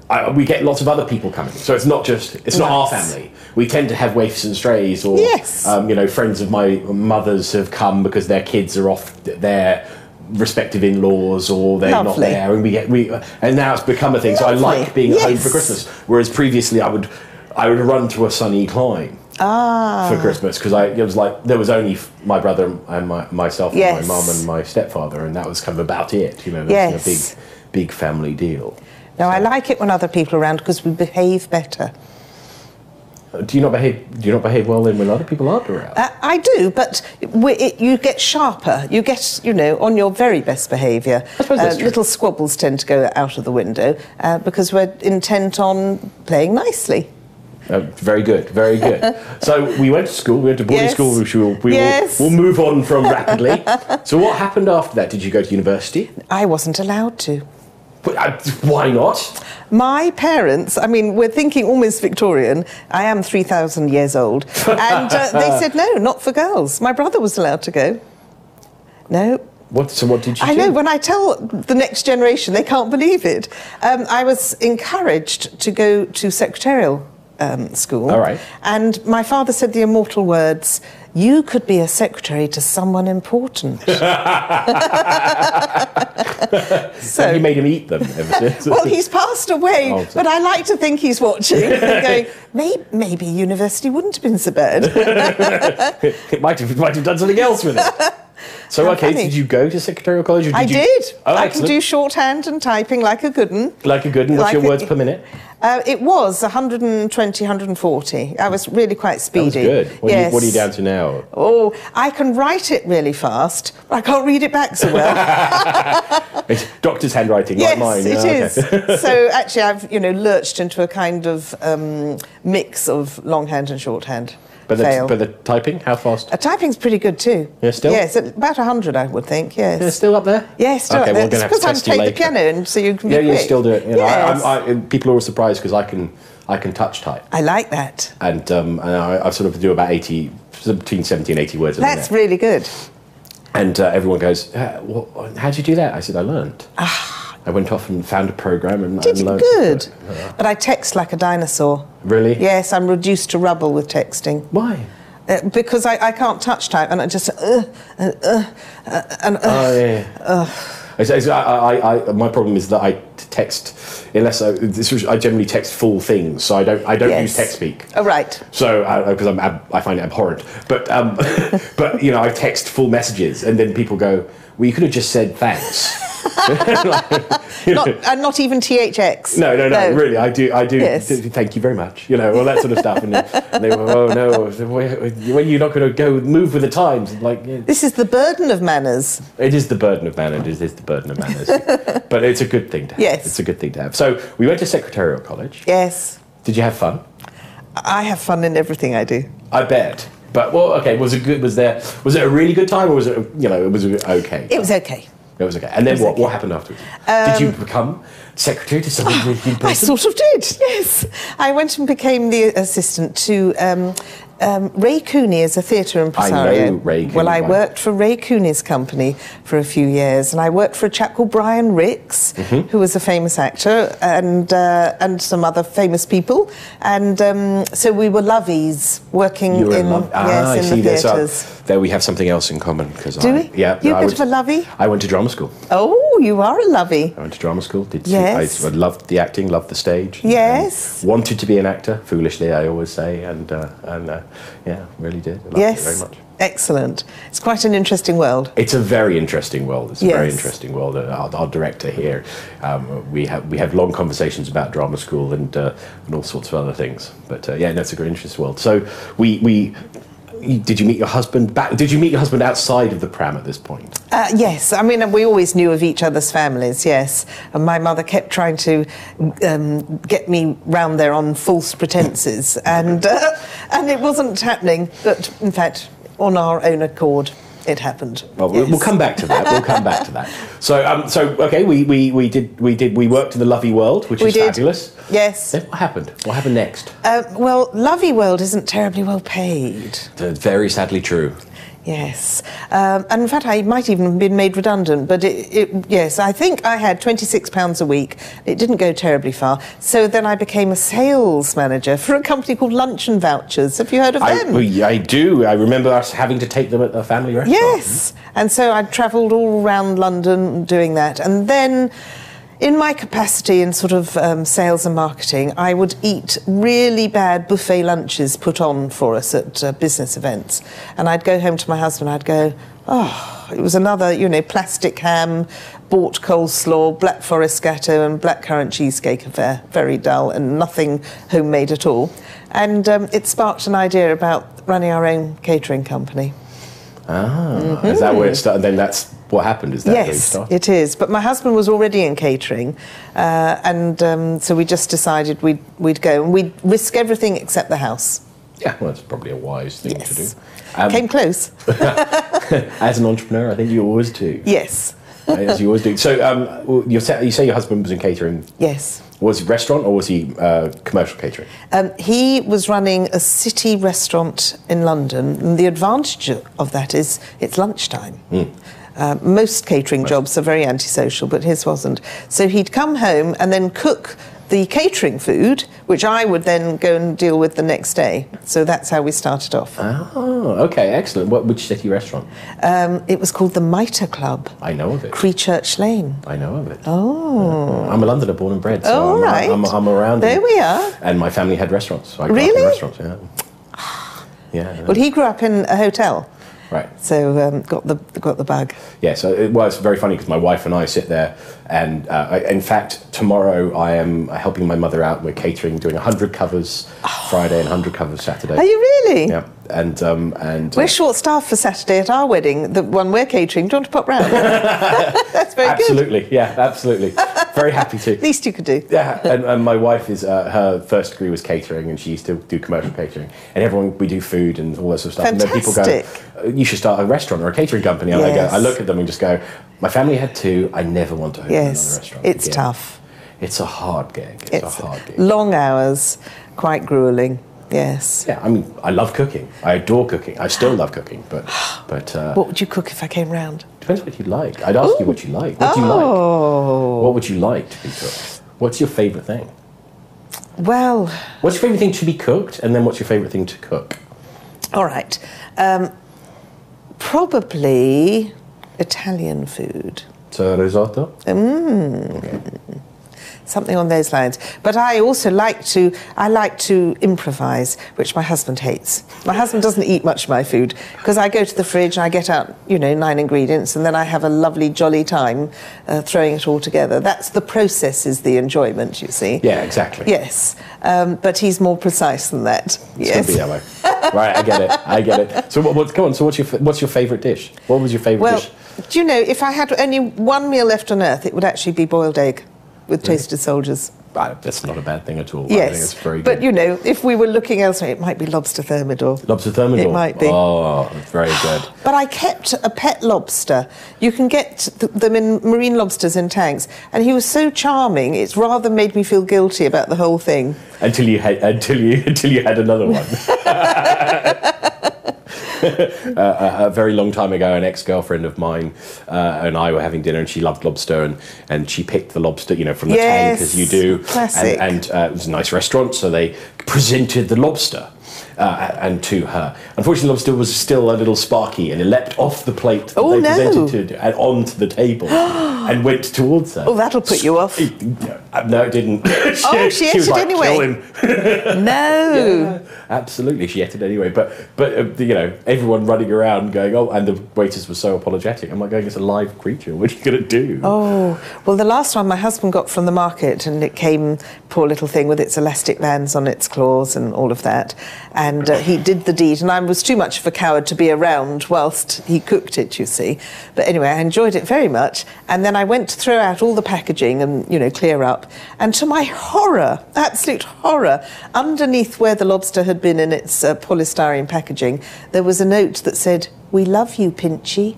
I, we get lots of other people coming, so it's not just it's not our Nice. family. We tend to have waifs and strays, or Yes. um, you know, friends of my mother's have come because their kids are off th- their respective in-laws, or they're not Lovely. there, and we get we and now it's become a thing. So I Lovely. like being at home for Christmas, whereas previously I would I would run to a sunny Klein Ah. for Christmas because I it was like there was only f- my brother and my, myself and my mum and my stepfather, and that was kind of about it. You know, it was a big big family deal. Now, I like it when other people are around because we behave better. Do you not behave? Do you not behave well then when other people aren't around? Uh, I do, but we, it, you get sharper. You get, you know, on your very best behaviour. Uh, little squabbles tend to go out of the window uh, because we're intent on playing nicely. Uh, very good, very good. so we went to school. We went to boarding Yes. school, which we'll, we Yes. will we'll move on from rapidly. so what happened after that? Did you go to university? I wasn't allowed to. But, uh, why not? My parents, I mean, we're thinking almost Victorian. I am 3,000 years old. And uh, they said, no, not for girls. My brother was allowed to go. No. What? So what did you I do? know, when I tell the next generation, they can't believe it. Um, I was encouraged to go to secretarial um, school. All right. And my father said the immortal words, you could be a secretary to someone important. so, you made him eat them ever since. well, he's passed away, Oh, but I like to think he's watching and going, maybe, maybe university wouldn't have been so bad. it might have might have done something else with it. So How okay, funny. did you go to secretarial college? I you... did. Oh, I can do shorthand and typing like a good one. like a good. one. What's like your a- words per minute? Uh, it was 120, 140. I was really quite speedy. Good. What, are you, what are you down to now? Oh, I can write it really fast, but I can't read it back so well. It's doctor's handwriting, yes, like mine. it Yeah, is. so actually, I've you know lurched into a kind of um, mix of longhand and shorthand. But the, Fail. but the typing, how fast? uh, typing's pretty good too. Yeah, still? Yes, about 100, I would think. Yes. Yeah, still up there? Yes, still okay, up we're there. going to have to It's because I'm take later. the piano, and so you can. Yeah, you still do it. You know, yes. I, I'm, I, people are all surprised because I can, I can touch type, I like that. and, um, and I, I sort of do about eighty, between seventy and eighty words a minute. That's really good. And uh, everyone goes, uh, well, "How did you do that?" I said, "I learned. I went off and found a program and. Did and you learned." good? But I text like a dinosaur. Really? Yes, I'm reduced to rubble with texting. Why? Uh, because I, I can't touch type and I just uh, uh, uh, uh, and uh, Oh yeah. It's- it's- I, I, I, my problem is that I text unless I, this was, I generally text full things, so I don't I don't yes. use text speak. Oh right. So, because I'm ab- I find it abhorrent, but um, but you know, I text full messages, and then people go, "Well, you could have just said thanks." Not, and not even THX. No, no, no, Really, I do. I do. Yes. th- Thank you very much. You know, all that sort of stuff, and, and they go, "Oh no, when you're not going to go move with the times." Like, yeah, This is the burden of manners. it is the burden of manners. It is the burden of manners, but it's a good thing to have. Yes. it's a good thing to have. So we went to secretarial college. Yes. Did you have fun? I have fun in everything I do. I bet. But well, okay. Was it good? Was there? Was it a really good time, or was it? You know, it was okay. It was okay. It was okay. And then what? okay. Um, What happened afterwards? Did you become secretary to some really big I person? sort of did, yes. I went and became the assistant to um, um, Ray Cooney as a theatre impresario. I know Ray Cooney, Well, I right. worked for Ray Cooney's company for a few years, and I worked for a chap called Brian Rix, Mm-hmm. who was a famous actor, and uh, and some other famous people. And um, so we were lovies working You were in, love- ah, yes, I see. the There's, theatres. there we have something else in common. Cause Do I, we? Yeah. You a I bit of a lovey? I went to drama school. Oh, you are a lovey. I went to drama school. Did Yes. I, I loved the acting, loved the stage. Yes. wanted to be an actor. Foolishly, I always say, and uh, and uh, yeah, really did. Loved Yes. it very much. Excellent. It's quite an interesting world. It's a very interesting world. It's a very interesting world. Uh, Our, our director here, um, we have we have long conversations about drama school and uh, and all sorts of other things. But uh, yeah, that's a great interesting world. So we we. Did you meet your husband back? Did you meet your husband outside of the pram at this point? Uh, yes, I mean, we always knew of each other's families, yes. And my mother kept trying to um, get me round there on false pretences, and, uh, and it wasn't happening. But in fact, on our own accord, it happened. Well, we'll- we'll come back to that. We'll come back to that. So, um, so okay, we, we, we did we did we worked in the Lovey World, which We is did. fabulous. Yes. Then what happened? What happened next? Uh, well, Lovey World isn't terribly well paid. Very sadly true. Yes, um, and in fact, I might even have been made redundant. But it, it, yes, I think I had twenty-six pounds a week. It didn't go terribly far. So then I became a sales manager for a company called Luncheon Vouchers. Have you heard of I, them? I do. I remember us having to take them at the family restaurant. Yes, and so I travelled all around London doing that, and then. In my capacity in sort of um, sales and marketing, I would eat really bad buffet lunches put on for us at uh, business events. And I'd go home to my husband, I'd go, oh, it was another, you know, plastic ham, bought coleslaw, black forest gateau, and blackcurrant cheesecake affair. Very dull and nothing homemade at all. And um, it sparked an idea about running our own catering company. Ah, is that where it started? Then that's what happened. Is that Yes, it is. But my husband was already in catering, uh, and um, so we just decided we'd, we'd go and we'd risk everything except the house. yeah, well, that's probably a wise thing to do. Yes. Um, Came close. as an entrepreneur, I think you always do. yes, as you always do. So, um, you say, you say your husband was in catering. yes. Was he restaurant or was he uh, commercial catering? Um, he was running a city restaurant in London, and the advantage of that is it's lunchtime. Uh, most catering jobs are very antisocial, but his wasn't. So he'd come home and then cook the catering food, which I would then go and deal with the next day. So that's how we started off. Oh, okay, excellent. What, which city restaurant? Um, it was called the Mitre Club, I know of it. Creechurch Lane. I know of it. Oh. I'm a Londoner born and bred, so Oh, I'm, right. I'm, I'm around. There and- we are. And my family had restaurants. So I grew up in Really? restaurants, yeah. Yeah. Well, he grew up in a hotel, right. so um, got the got the bug. Yeah, so it was very funny because my wife and I sit there, and uh, I, in fact, tomorrow I am helping my mother out. We're catering, doing 100 covers Friday and 100 covers Saturday. Are you really? Yeah, and um, and uh, We're short staffed for Saturday at our wedding, the one we're catering. Do you want to pop round? That's very good. absolutely, yeah, absolutely, very happy to. Least you could do. Yeah, and, and my wife is uh, her first degree was catering, and she used to do commercial catering. And everyone we do food and all that sort of stuff. And then people go, Fantastic. "Uh, "You should start a restaurant or a catering company." And I go, I look at them and just go, "My family had two. I never want to open another Yes, restaurant." it's again." tough. It's a hard gig. It's, It's a hard gig. long hours, quite grueling. Yes. yeah, I mean, I love cooking. I adore cooking. I still love cooking, but but uh, What would you cook if I came round? depends what you like. I'd ask you what you like. What do you like? Oh, What would you like to be cooked? What's your favourite thing? well, What's your favourite thing to be cooked, and then what's your favourite thing to cook? all right. Um, probably Italian food. So risotto. Something on those lines. But I also like to I like to improvise, which my husband hates. My husband doesn't eat much of my food because I go to the fridge and I get out you know nine ingredients and then I have a lovely jolly time uh, throwing it all together. That's the process is the enjoyment, you see. Yeah, exactly. Yes, um, but he's more precise than that. It's yes. gonna be way. right, I get it. I get it. So, what, what, come on. So, what's your what's your favourite dish? What was your favourite Well, dish? do you know if I had only one meal left on earth, it would actually be boiled egg with toasted soldiers. That's not a bad thing at all. Yes, it's very but you know, if we were looking elsewhere, it might be lobster thermidor. Lobster thermidor. It might be. Oh, very good. But I kept a pet lobster. You can get th- them in marine lobsters in tanks, and he was so charming. It's rather made me feel guilty about the whole thing. until you had until you until you had another one. uh, a, a very long time ago, an ex-girlfriend of mine uh, and I were having dinner, and she loved lobster, and, and she picked the lobster, you know, from the tank as you do, classic. and, and uh, it was a nice restaurant, so they presented the lobster. Uh, and to her. Unfortunately, the lobster was still a little sparky, and it leapt off the plate that Oh, they no. presented to, her and onto the table, and went towards her. Oh, that'll put you off. Uh, No, it didn't. she, Oh, she ate was it like, anyway. "Kill him." Absolutely, she ate it anyway. But but uh, you know, everyone running around going, oh, and the waiters were so apologetic. I'm like, going, it's a live creature. What are you going to do? Oh, well, the last one my husband got from the market, and it came, poor little thing, with its elastic bands on its claws and all of that. And uh, he did the deed, and I was too much of a coward to be around whilst he cooked it, you see. But anyway, I enjoyed it very much. And then I went to throw out all the packaging and, you know, clear up. And to my horror, absolute horror, underneath where the lobster had been in its uh, polystyrene packaging, there was a note that said, We love you, Pinchy.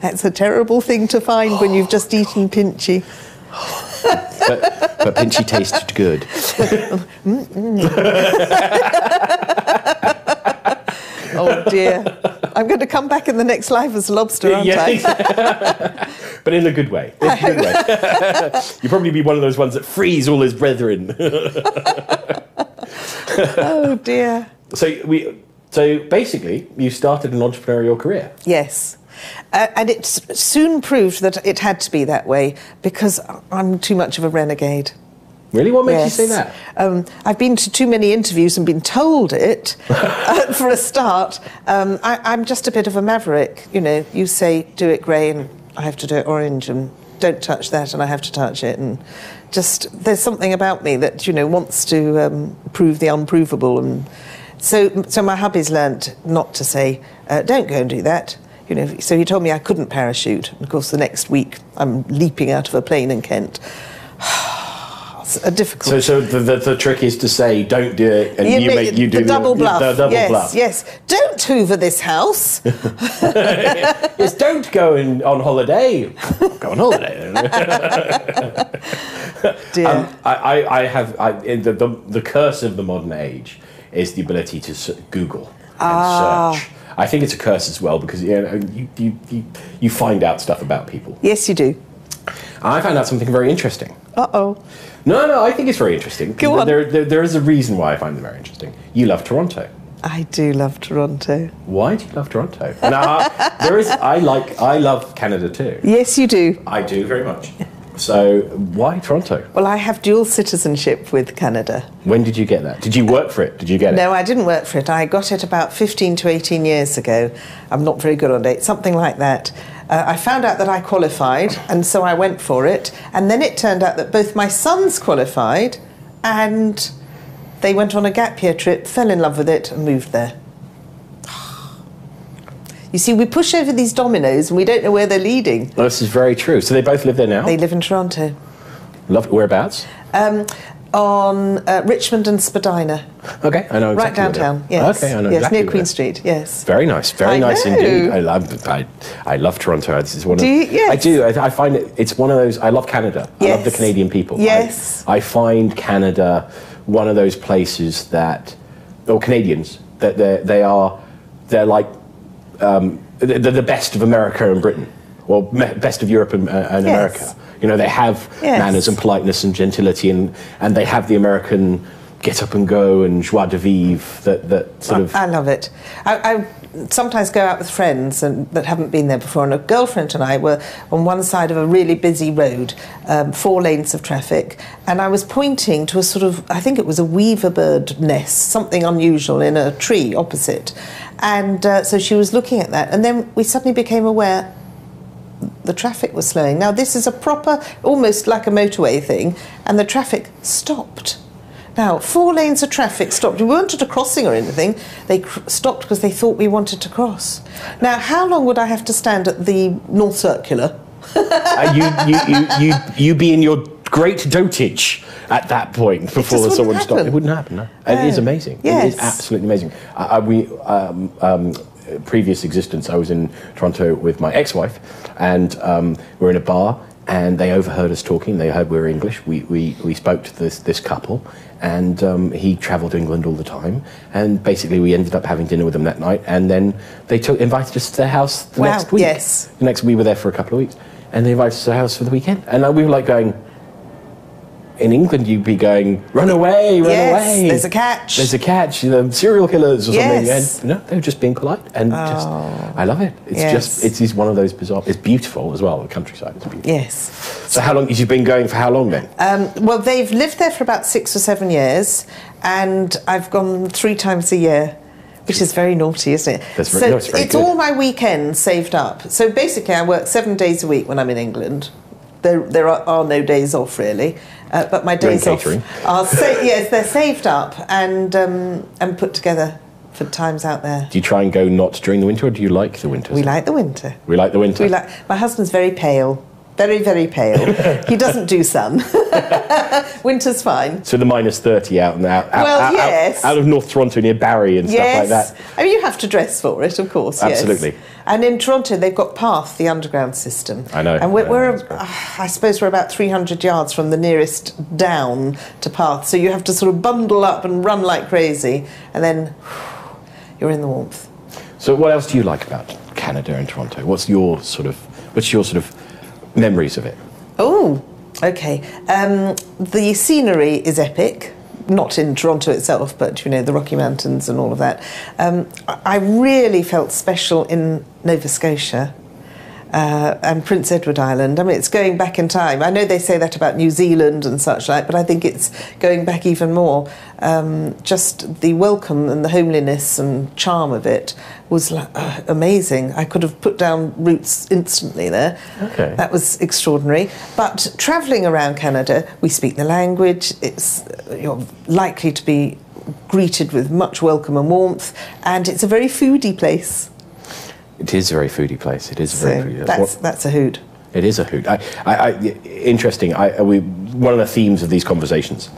That's a terrible thing to find when you've just eaten pinchy. But, but Pinchy tasted good. Oh dear. I'm going to come back in the next life as a lobster, aren't I? but in a good way. In a good way. You'll probably be one of those ones that frees all his brethren. Oh dear. so we. So basically, you started an entrepreneurial career. Yes. Uh, and it soon proved that it had to be that way because I'm too much of a renegade. Really, what makes yes. you say that? Um, I've been to too many interviews and been told it. uh, for a start, um, I, I'm just a bit of a maverick. You know, you say do it grey and I have to do it orange, and don't touch that and I have to touch it, and just there's something about me that you know wants to um, prove the unprovable, and so so my hubby's learnt not to say uh, don't go and do that. You know, so he told me I couldn't parachute. And of course, the next week I'm leaping out of a plane in Kent. It's a difficult. So, so the, the, the trick is to say, don't do it, and You you, make make, you do the double bluff. The double yes, bluff. yes. Don't hoover this house. Yes, don't go in, on holiday. go on holiday. Dear. Um, I, I, I have I, in the, the the curse of the modern age is the ability to Google and Ah. search. I think it's a curse as well because you, know, you, you, you, you find out stuff about people. yes, you do. I found out something very interesting. Uh oh. No, no, I think it's very interesting. Go on. There, there, there is a reason why I find them very interesting. You love Toronto. I do love Toronto. Why do you love Toronto? Now, there is. I like. I love Canada too. Yes, you do. I do very much. So why Toronto? Well, I have dual citizenship with Canada. When did you get that? Did you work for it? Did you get it? No, I didn't work for it. I got it about 15 to 18 years ago. I'm not very good on dates, something like that. Uh, I found out that I qualified, and so I went for it. And then it turned out that both my sons qualified, and they went on a gap year trip, fell in love with it, and moved there. You see, we push over these dominoes and we don't know where they're leading. Oh, this is very true. So they both live there now. They live in Toronto. love whereabouts? Um, on uh, Richmond and Spadina. Okay, I know right exactly where they are. downtown, yes. Okay, I know yes, exactly near where Queen they are. Street, yes. Very nice, very I nice know. indeed. I love, I, I love Toronto. This is one of. You? Yes. I do. I, I find it. It's one of those. I love Canada. I love the Canadian people. I- Yes. I, find Canada one of those places that, or Canadians that they they are, they're like, um, they're the best of America and Britain, me- best of Europe and, uh, and Yes. America. You know, they have Yes. manners and politeness and gentility, and, and they have the American get up and go and joie de vivre that, that sort of. I love it. I, I sometimes go out with friends and, that haven't been there before, and a girlfriend and I were on one side of a really busy road, um, four lanes of traffic, and I was pointing to a sort of, I think it was a weaver bird nest, something unusual in a tree opposite. And uh, so she was looking at that, and then we suddenly became aware the traffic was slowing. Now, this is a proper, almost like a motorway thing, and the traffic stopped. Now, four lanes of traffic stopped. We weren't at a crossing or anything. They cr- stopped because they thought we wanted to cross. Now, how long would I have to stand at the North Circular? Uh, you, you, you, you, you be in your great dotage at that point before someone stopped. It wouldn't happen. No. It is No. amazing. It Yes. is absolutely amazing. I, we um, um, previous existence, I was in Toronto with my ex-wife, and um, we're in a bar. And they overheard us talking. They heard we were English. We, we, we spoke to this, this couple, and um, he travelled to England all the time. And basically, we ended up having dinner with them that night. And then they took, invited us to their house the Wow, next week. yes. The next we were there for a couple of weeks, and they invited us to their house for the weekend. And uh, we were like going. In England, you'd be going, run away, run Yes, away. there's a catch. There's a catch. You know, serial killers or Yes. something. And no, they were just being polite, and just I love it. It's Yes. just it's, it's one of those bizarre. It's beautiful as well. The countryside is beautiful. Yes. So how long? Have You've been going for how long then? Um, well, they've lived there for about six or seven years, and I've gone three times a year. Which is very naughty, isn't it? That's very- so no, it's very it's all my weekends saved up. So basically, I work seven days a week when I'm in England. There, there are, are no days off really, uh, but my days off are sa- yes, they're saved up and um, and put together for times out there. Do you try and go not during the winter, or do you like the winter? We like the winter. We like the winter. We like. My husband's very pale, very very pale. he doesn't do sun. Winter's fine. so the minus thirty out and out. out Well, out, out- yes. Out, of North Toronto near Barrie and stuff like that. I mean, you have to dress for it, of course. yes. Absolutely. And in Toronto, they've got Path, the underground system. I know, And we're, I we're uh, I suppose we're about 300 yards from the nearest down to Path. So you have to sort of bundle up and run like crazy, and then you're in the warmth. So what else do you like about Canada and Toronto? What's your sort of what's your sort of memories of it? Oh, okay. Um, the scenery is epic. Not in Toronto itself, but you know the Rocky Mountains and all of that. Um, I really felt special in Nova Scotia uh, and Prince Edward Island. I mean, it's going back in time. I know they say that about New Zealand and such like, but I think it's going back even more. Um, just the welcome and the homeliness and charm of it was uh, amazing. I could have put down roots instantly there. Okay. That was extraordinary. But travelling around Canada, we speak the language. It's you're likely to be greeted with much welcome and warmth, and it's a very foodie place. It is a very foodie place. It is a So very foodie. that's what- that's a hoot. It is a hoot. I, I, I, interesting. I, we, one of the themes of these conversations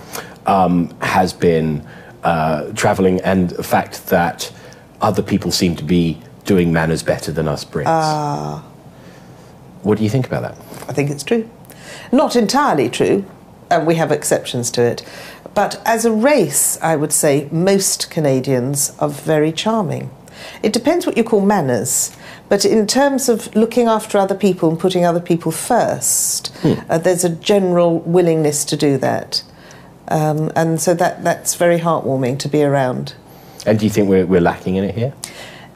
um, has been uh, travelling and the fact that other people seem to be doing manners better than us Brits. Ah. What do you think about that? I think it's true. Not entirely true, and we have exceptions to it. But as a race, I would say most Canadians are very charming. It depends what you call manners, but in terms of looking after other people and putting other people first, uh, there's a general willingness to do that. Um, and so that, that's very heartwarming to be around. And do you think we're, we're lacking in it here?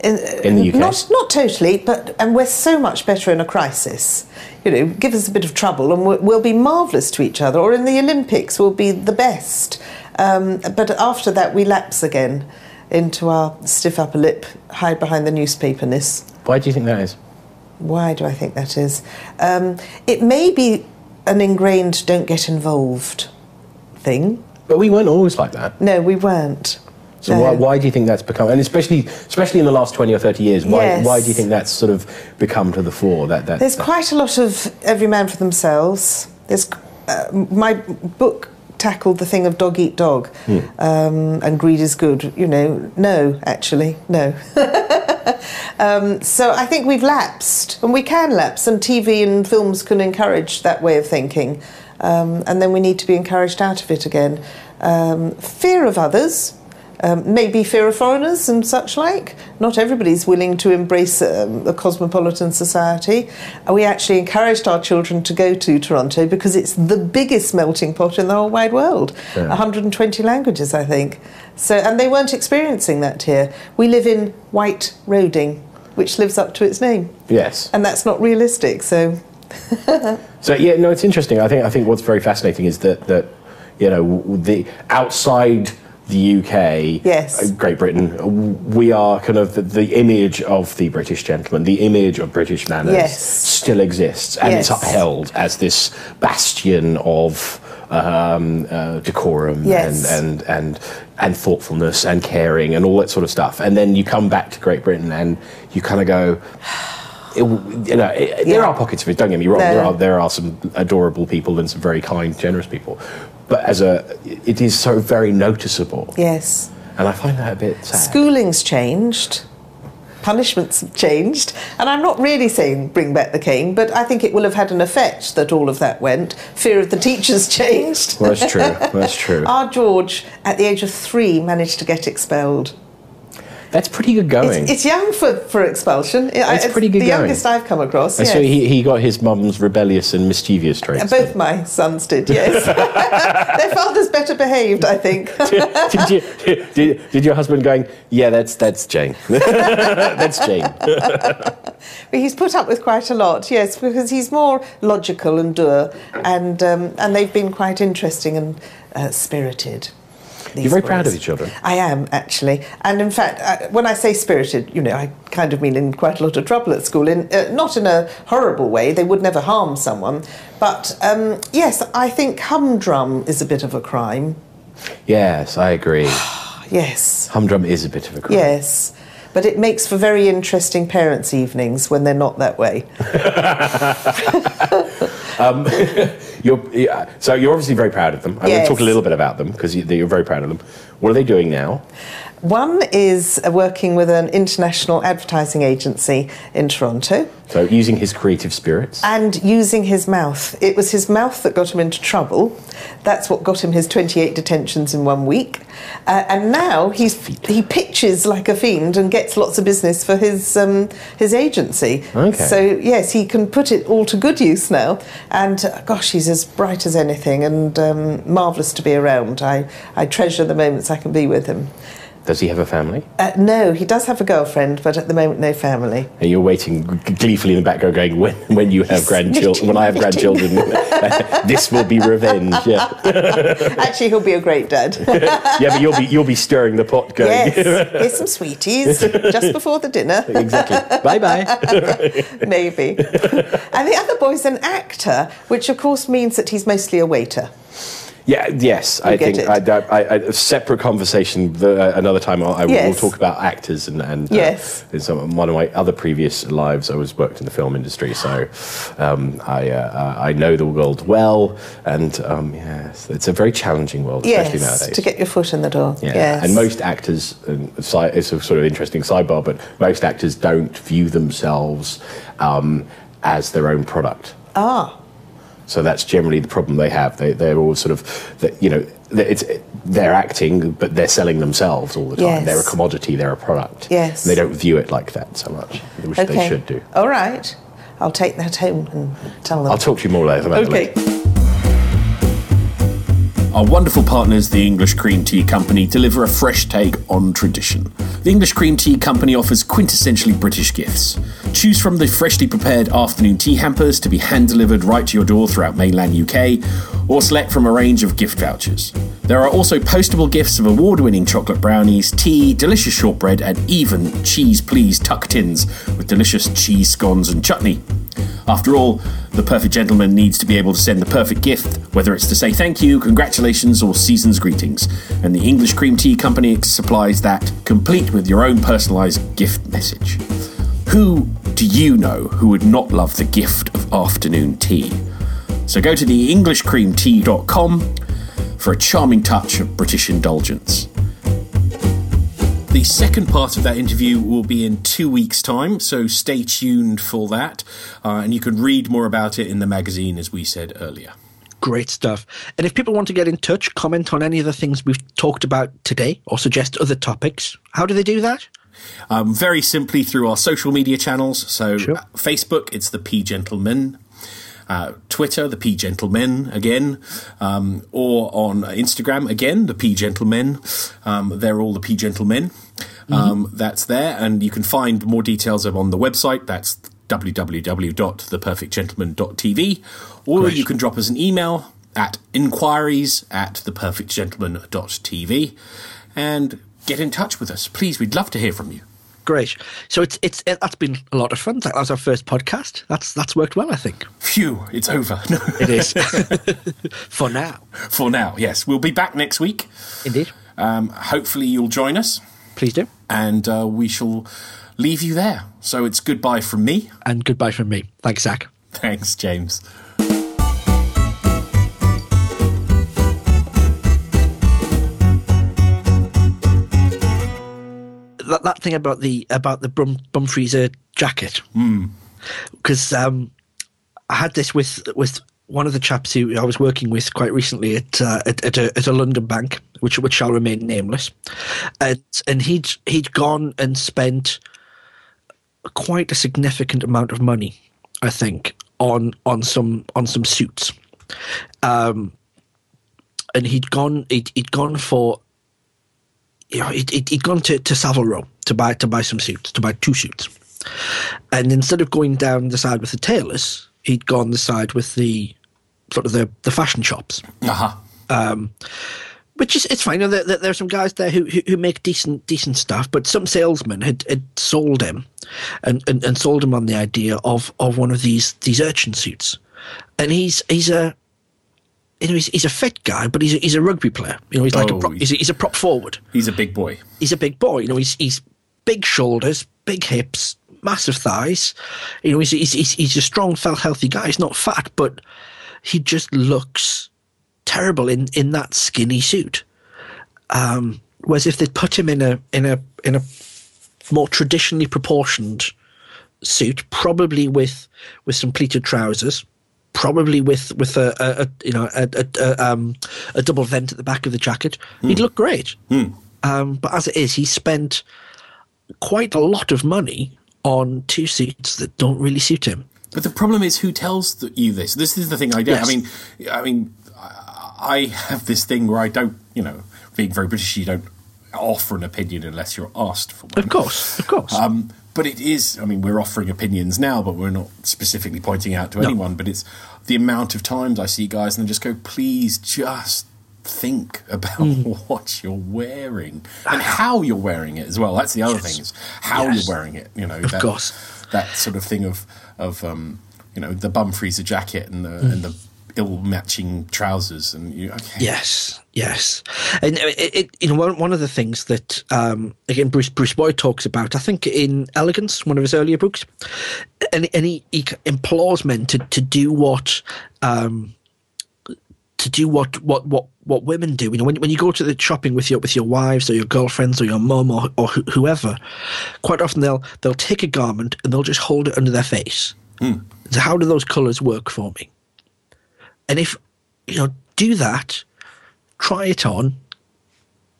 In, In the UK? Not, not totally, but and we're so much better in a crisis. You know, give us a bit of trouble and we'll, we'll be marvellous to each other. Or in the Olympics, we'll be the best. Um, but after that, we lapse again into our stiff upper lip, hide behind the newspaperness. Why do you think that is? Why do I think that is? Um, it may be an ingrained "don't get involved" thing. But we weren't always like that. No, we weren't. So No. why, why do you think that's become, and especially especially in the last twenty or thirty years, why, Yes. why do you think that's sort of become to the fore? That, that There's that- quite a lot of every man for themselves. There's uh, my book tackled the thing of dog eat dog, um, and greed is good. You know, no, actually, no. um, so I think we've lapsed, and we can lapse, and TV and films can encourage that way of thinking, um, and then we need to be encouraged out of it again. Um, fear of others. Um, maybe fear of foreigners and such like. Not everybody's willing to embrace um, a cosmopolitan society. We actually encouraged our children to go to Toronto because it's the biggest melting pot in the whole wide world. 120 languages, I think. So, and they weren't experiencing that here. We live in White Roding, which lives up to its name, yes. and that's not realistic. So, So yeah, no, it's interesting. I think I think what's very fascinating is that that you know the outside the UK, Yes. uh, Great Britain, uh, we are kind of the, the image of the British gentleman, the image of British manners Yes. still exists, and it's upheld as this bastion of um, uh, decorum Yes. and, and and and thoughtfulness and caring and all that sort of stuff. And then you come back to Great Britain and you kind of go. it- you know, it, there are pockets of it. Don't get me wrong. No. There are there are some adorable people and some very kind, generous people, but as a, it is so very noticeable, Yes. and I find that a bit sad. Schooling's changed. Punishments have changed. And I'm not really saying bring back the cane, but I think it will have had an effect that all of that went. Fear of the teachers changed. Well, that's true. That's true. Our George, at the age of three, managed to get expelled. That's pretty good going. It's, it's young for, for expulsion. I- It's pretty good The going. youngest I've come across. Yes. so he, he got his mum's rebellious and mischievous traits. Both my sons did, yes. Their father's better behaved, I think. did, you, did, did your husband going? Yeah, that's that's Jane. that's Jane. But he's put up with quite a lot, yes, because he's more logical and dour, and um, and they've been quite interesting and uh, spirited. You're very proud of your children. I am actually, and in fact, uh, when I say spirited, you know, I kind of mean in quite a lot of trouble at school. In uh, not in a horrible way; they would never harm someone. But um, yes, I think humdrum is a bit of a crime. Yes, I agree. Yes, Humdrum is a bit of a crime. yes. But it makes for very interesting parents' evenings when they're not that way. Um, you're, yeah, so you're obviously very proud of them. I want Yes. to talk a little bit about them because you, you're very proud of them. What are they doing now? One is working with an international advertising agency in Toronto So using his creative spirits. and using his mouth. It was his mouth that got him into trouble. That's what got him his 28 detentions in one week. Uh, and now he's, he pitches like a fiend and gets lots of business for his, um, his agency. Okay. So, yes, he can put it all to good use now. And uh, gosh, he's as bright as anything and um, marvellous to be around. I, I treasure the moments I can be with him. Does he have a family? Uh, no, he does have a girlfriend, but at the moment, no family. And you're waiting gleefully in the background, going, "When, when you have grandchildren, when I have grandchildren, this will be revenge." Yeah, Actually, he'll be a great dad. yeah, but you'll be you'll be stirring the pot, going, yes, here's some sweeties just before the dinner, "Exactly, bye bye." maybe. and the other boy's an actor, which of course means that he's mostly a waiter. Yeah, yes, I get think. I, I, I, a separate conversation. The, uh, another time, I, I will talk about actors and and uh, Yes. in some one of my other previous lives, I was worked in the film industry, so um, I uh, I know the world well, and um, yes, it's a very challenging world, especially Yes, nowadays. to get your foot in the door. Yeah, Yes. and most actors, and it's a sort of interesting sidebar, but most actors don't view themselves um, as their own product. ah, So that's generally the problem they have. They, they're all sort of, you know, it's, they're acting, but they're selling themselves all the time. Yes. They're a commodity, they're a product. Yes. And they don't view it like that so much, which okay. they should do. All right, I'll take that home and tell them. I'll talk to you more later about Okay. Our wonderful partners, the English Cream Tea Company, deliver a fresh take on tradition. The English Cream Tea Company offers quintessentially British gifts. Choose from the freshly prepared afternoon tea hampers to be hand delivered right to your door throughout mainland UK, or select from a range of gift vouchers. There are also postable gifts of award winning chocolate brownies, tea, delicious shortbread, and even cheese please tuck tins with delicious cheese scones and chutney. After all, the perfect gentleman needs to be able to send the perfect gift, whether it's to say thank you, congratulations, or season's greetings. And the English Cream Tea Company supplies that, complete with your own personalised gift message. Who do you know who would not love the gift of afternoon tea? So go to theenglishcreamtea.com for a charming touch of British indulgence. The second part of that interview will be in two weeks' time, so stay tuned for that. Uh, and you can read more about it in the magazine, as we said earlier. Great stuff. And if people want to get in touch, comment on any of the things we've talked about today, or suggest other topics, how do they do that? Um, very simply through our social media channels. So, Sure. uh, Facebook, it's the P Gentlemen. Uh, Twitter, the P Gentlemen again, um, or on Instagram again, the P Gentlemen. Um, they're all the P Gentlemen. Um, that's there, and you can find more details on the website. That's www.theperfectgentleman.tv, or Great. you can drop us an email at inquiries at theperfectgentleman.tv and get in touch with us. Please, we'd love to hear from you. Great. So it's it's it, that's been a lot of fun. That was our first podcast. That's that's worked well, I think. Phew, it's over. No. It is for now. For now, yes. We'll be back next week. Indeed. Um, hopefully, you'll join us, Please do. and uh, we shall leave you there. So it's goodbye from me. And goodbye from me. Thanks, Zach. Thanks, James. That, that thing about the about the Brum, Bum Freezer jacket, because um, I had this with with one of the chaps who I was working with quite recently at uh, at, at, a, at a London bank, which which shall remain nameless, and and he'd he'd gone and spent quite a significant amount of money, I think, on on some on some suits, um, and he'd gone he'd, he'd gone for you know he'd, he'd gone to, to Savile Row to buy to buy some suits to buy two suits, and instead of going down the side with the tailors, he'd gone the side with the sort of the the fashion shops. Uh huh. Which is it's fine. You know, there, there, are some guys there who, who who make decent decent stuff, but some salesman had, had sold him, and, and, and sold him on the idea of, of one of these these urchin suits, and he's he's a you know he's, he's a fit guy, but he's a, he's a rugby player. You know, he's like a Oh, prop, he's, a, he's a prop forward. He's a big boy. He's a big boy. You know, he's he's big shoulders, big hips, massive thighs. You know, he's he's he's, he's a strong, felt healthy guy. He's not fat, but he just looks terrible in, in that skinny suit. Um, whereas if they'd put him in a in a in a more traditionally proportioned suit, probably with with some pleated trousers, probably with with a, a, a you know a, a, um, a double vent at the back of the jacket, he'd look great. Um, but as it is, he spent quite a lot of money on two suits that don't really suit him. But the problem is, who tells you this? This is the thing I don't. Yes. I mean, I mean, I have this thing where I don't, you know, being very British, you don't offer an opinion unless you're asked for one. Of course, of course. Um, but it is, I mean, we're offering opinions now, but we're not specifically pointing out to anyone. But it's the amount of times I see guys and they just go, please just think about Hmm. what you're wearing and how you're wearing it as well. That's the other thing is how Yes. you're wearing it. You know, that, course. that sort of thing of, of um, you know, the bum freezer jacket and the, and the ill matching trousers. And you, okay. Yes, yes, and it, it, you know one one of the things that um, again Bruce Bruce Boyer talks about, I think in Elegance, one of his earlier books, and and he, he implores men to to do what. Um, to do what, what, what, what women do, you know, when, when you go to the shopping with your with your wives or your girlfriends or your mum or, or wh- whoever, quite often they'll they'll take a garment and they'll just hold it under their face. So how do those colours work for me? And if you know, do that, try it on,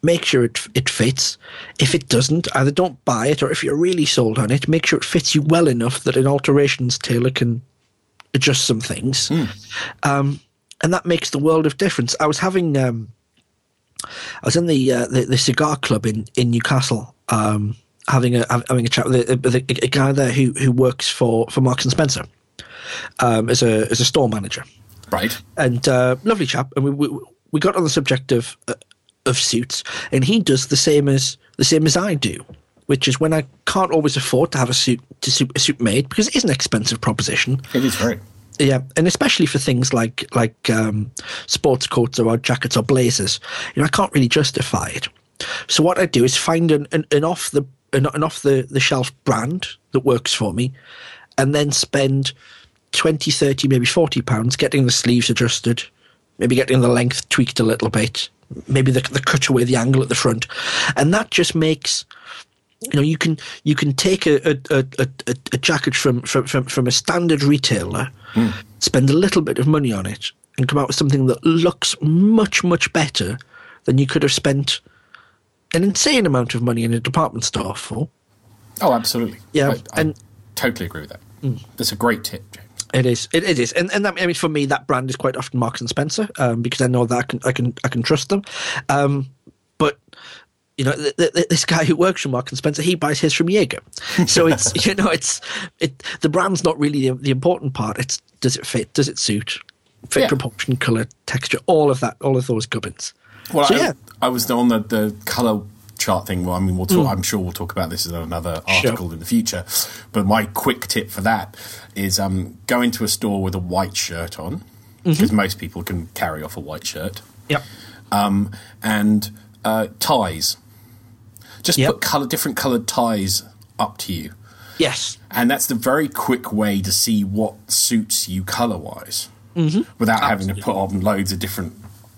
make sure it it fits. If it doesn't, either don't buy it, or if you're really sold on it, make sure it fits you well enough that an alterations tailor can adjust some things. Um, and that makes the world of difference. I was having, um, I was in the, uh, the the cigar club in in Newcastle. Um, Having a having a chat with a, with a, a guy there who who works for for Marks and Spencer um, as a as a store manager Right. and uh, lovely chap. And we, we we got on the subject of uh, of suits, and he does the same as the same as I do, which is when I can't always afford to have a suit to suit, a suit made because it is an expensive proposition. It is very. Yeah, and especially for things like like um, sports coats or jackets or blazers, you know, I can't really justify it. So what I do is find an, an, an off the an, an off the, the shelf brand that works for me, and then spend 20, 30, maybe forty pounds getting the sleeves adjusted, maybe getting the length tweaked a little bit, maybe the the cutaway, the angle at the front, and that just makes you know you can you can take a a, a, a, a jacket from, from from from a standard retailer, hmm. spend a little bit of money on it, and come out with something that looks much much better than you could have spent an insane amount of money in a department store for. Oh, absolutely. Yeah, I, I and- totally agree with that. Hmm. That's a great tip, James. It is. It, it is, and and that, I mean, for me, that brand is quite often Marks and Spencer um, because I know that I can I can I can trust them. Um, but you know, th- th- this guy who works for Marks and Spencer, he buys his from Jaeger. So it's you know, it's it. The brand's not really the, the important part. It's does it fit? Does it suit? Fit, Yeah. proportion, color, texture, all of that, all of those gubbins. Well, so I, yeah, I was on the, the color chart thing. Well, I mean, we'll talk, I'm sure we'll talk about this in another Hmm. Sure. article in the future. But my quick tip for that is um, go into a store with a white shirt on, Mm-hmm. because most people can carry off a white shirt, yep, um, and uh, ties. Just Yep. put color, different coloured ties up to you. Yes. And that's the very quick way to see what suits you colour wise Mm-hmm. without having to put on loads of different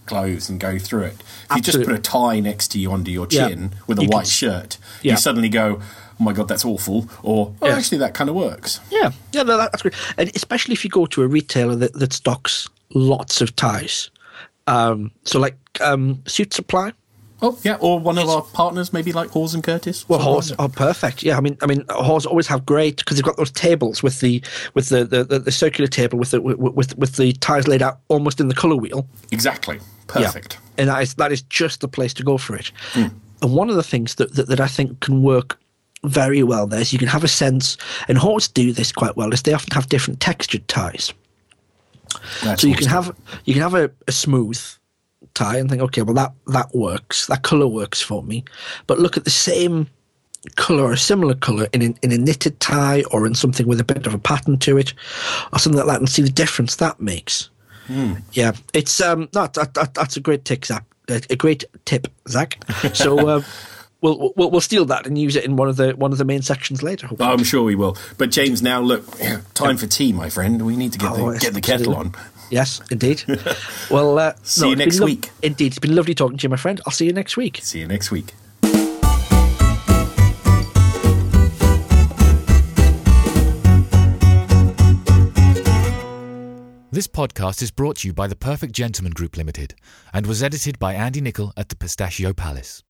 clothes and go through it. If you just put a tie next to you under your Yeah. chin with a You white s- shirt, Yeah. you suddenly go, oh my God, that's awful. Or, oh, Yeah. actually, that kind of works. Yeah, yeah, no, that's great. And especially if you go to a retailer that, that stocks lots of ties. Um, so, like um, Suit Supply. Oh, yeah. Or one of our partners, maybe like Hawes and Curtis. Well, Something Hawes, like that. oh, perfect. Yeah, I mean, I mean, Hawes always have great because they've got those tables with the with the, the, the, the circular table with the with, with with the ties laid out almost in the color wheel. Exactly. Yeah. Perfect. And that is that is just the place to go for it. Hmm. And one of the things that, that, that I think can work very well there is you can have a sense, and Hawes do this quite well, is they often have different textured ties. That's so you can have you can have a, a smooth tie and think, okay, well that that works, that color works for me. But look at the same color or a similar color in a, in a knitted tie or in something with a bit of a pattern to it, or something like that, and see the difference that makes. Yeah, it's um that, that, that that's a great tip, Zach. A great tip, Zach. So. Uh, We'll, we'll we'll steal that and use it in one of the one of the main sections later. hopefully. I'm sure we will. But James, now look, time for tea, my friend. We need to get the Oh, yes, get the kettle on. Absolutely. Yes, indeed. well, uh, See you next lov- week. Indeed, it's been lovely talking to you, my friend. I'll see you next week. See you next week. This podcast is brought to you by the Perfect Gentleman Group Limited and was edited by Andy Nicol at the Pistachio Palace.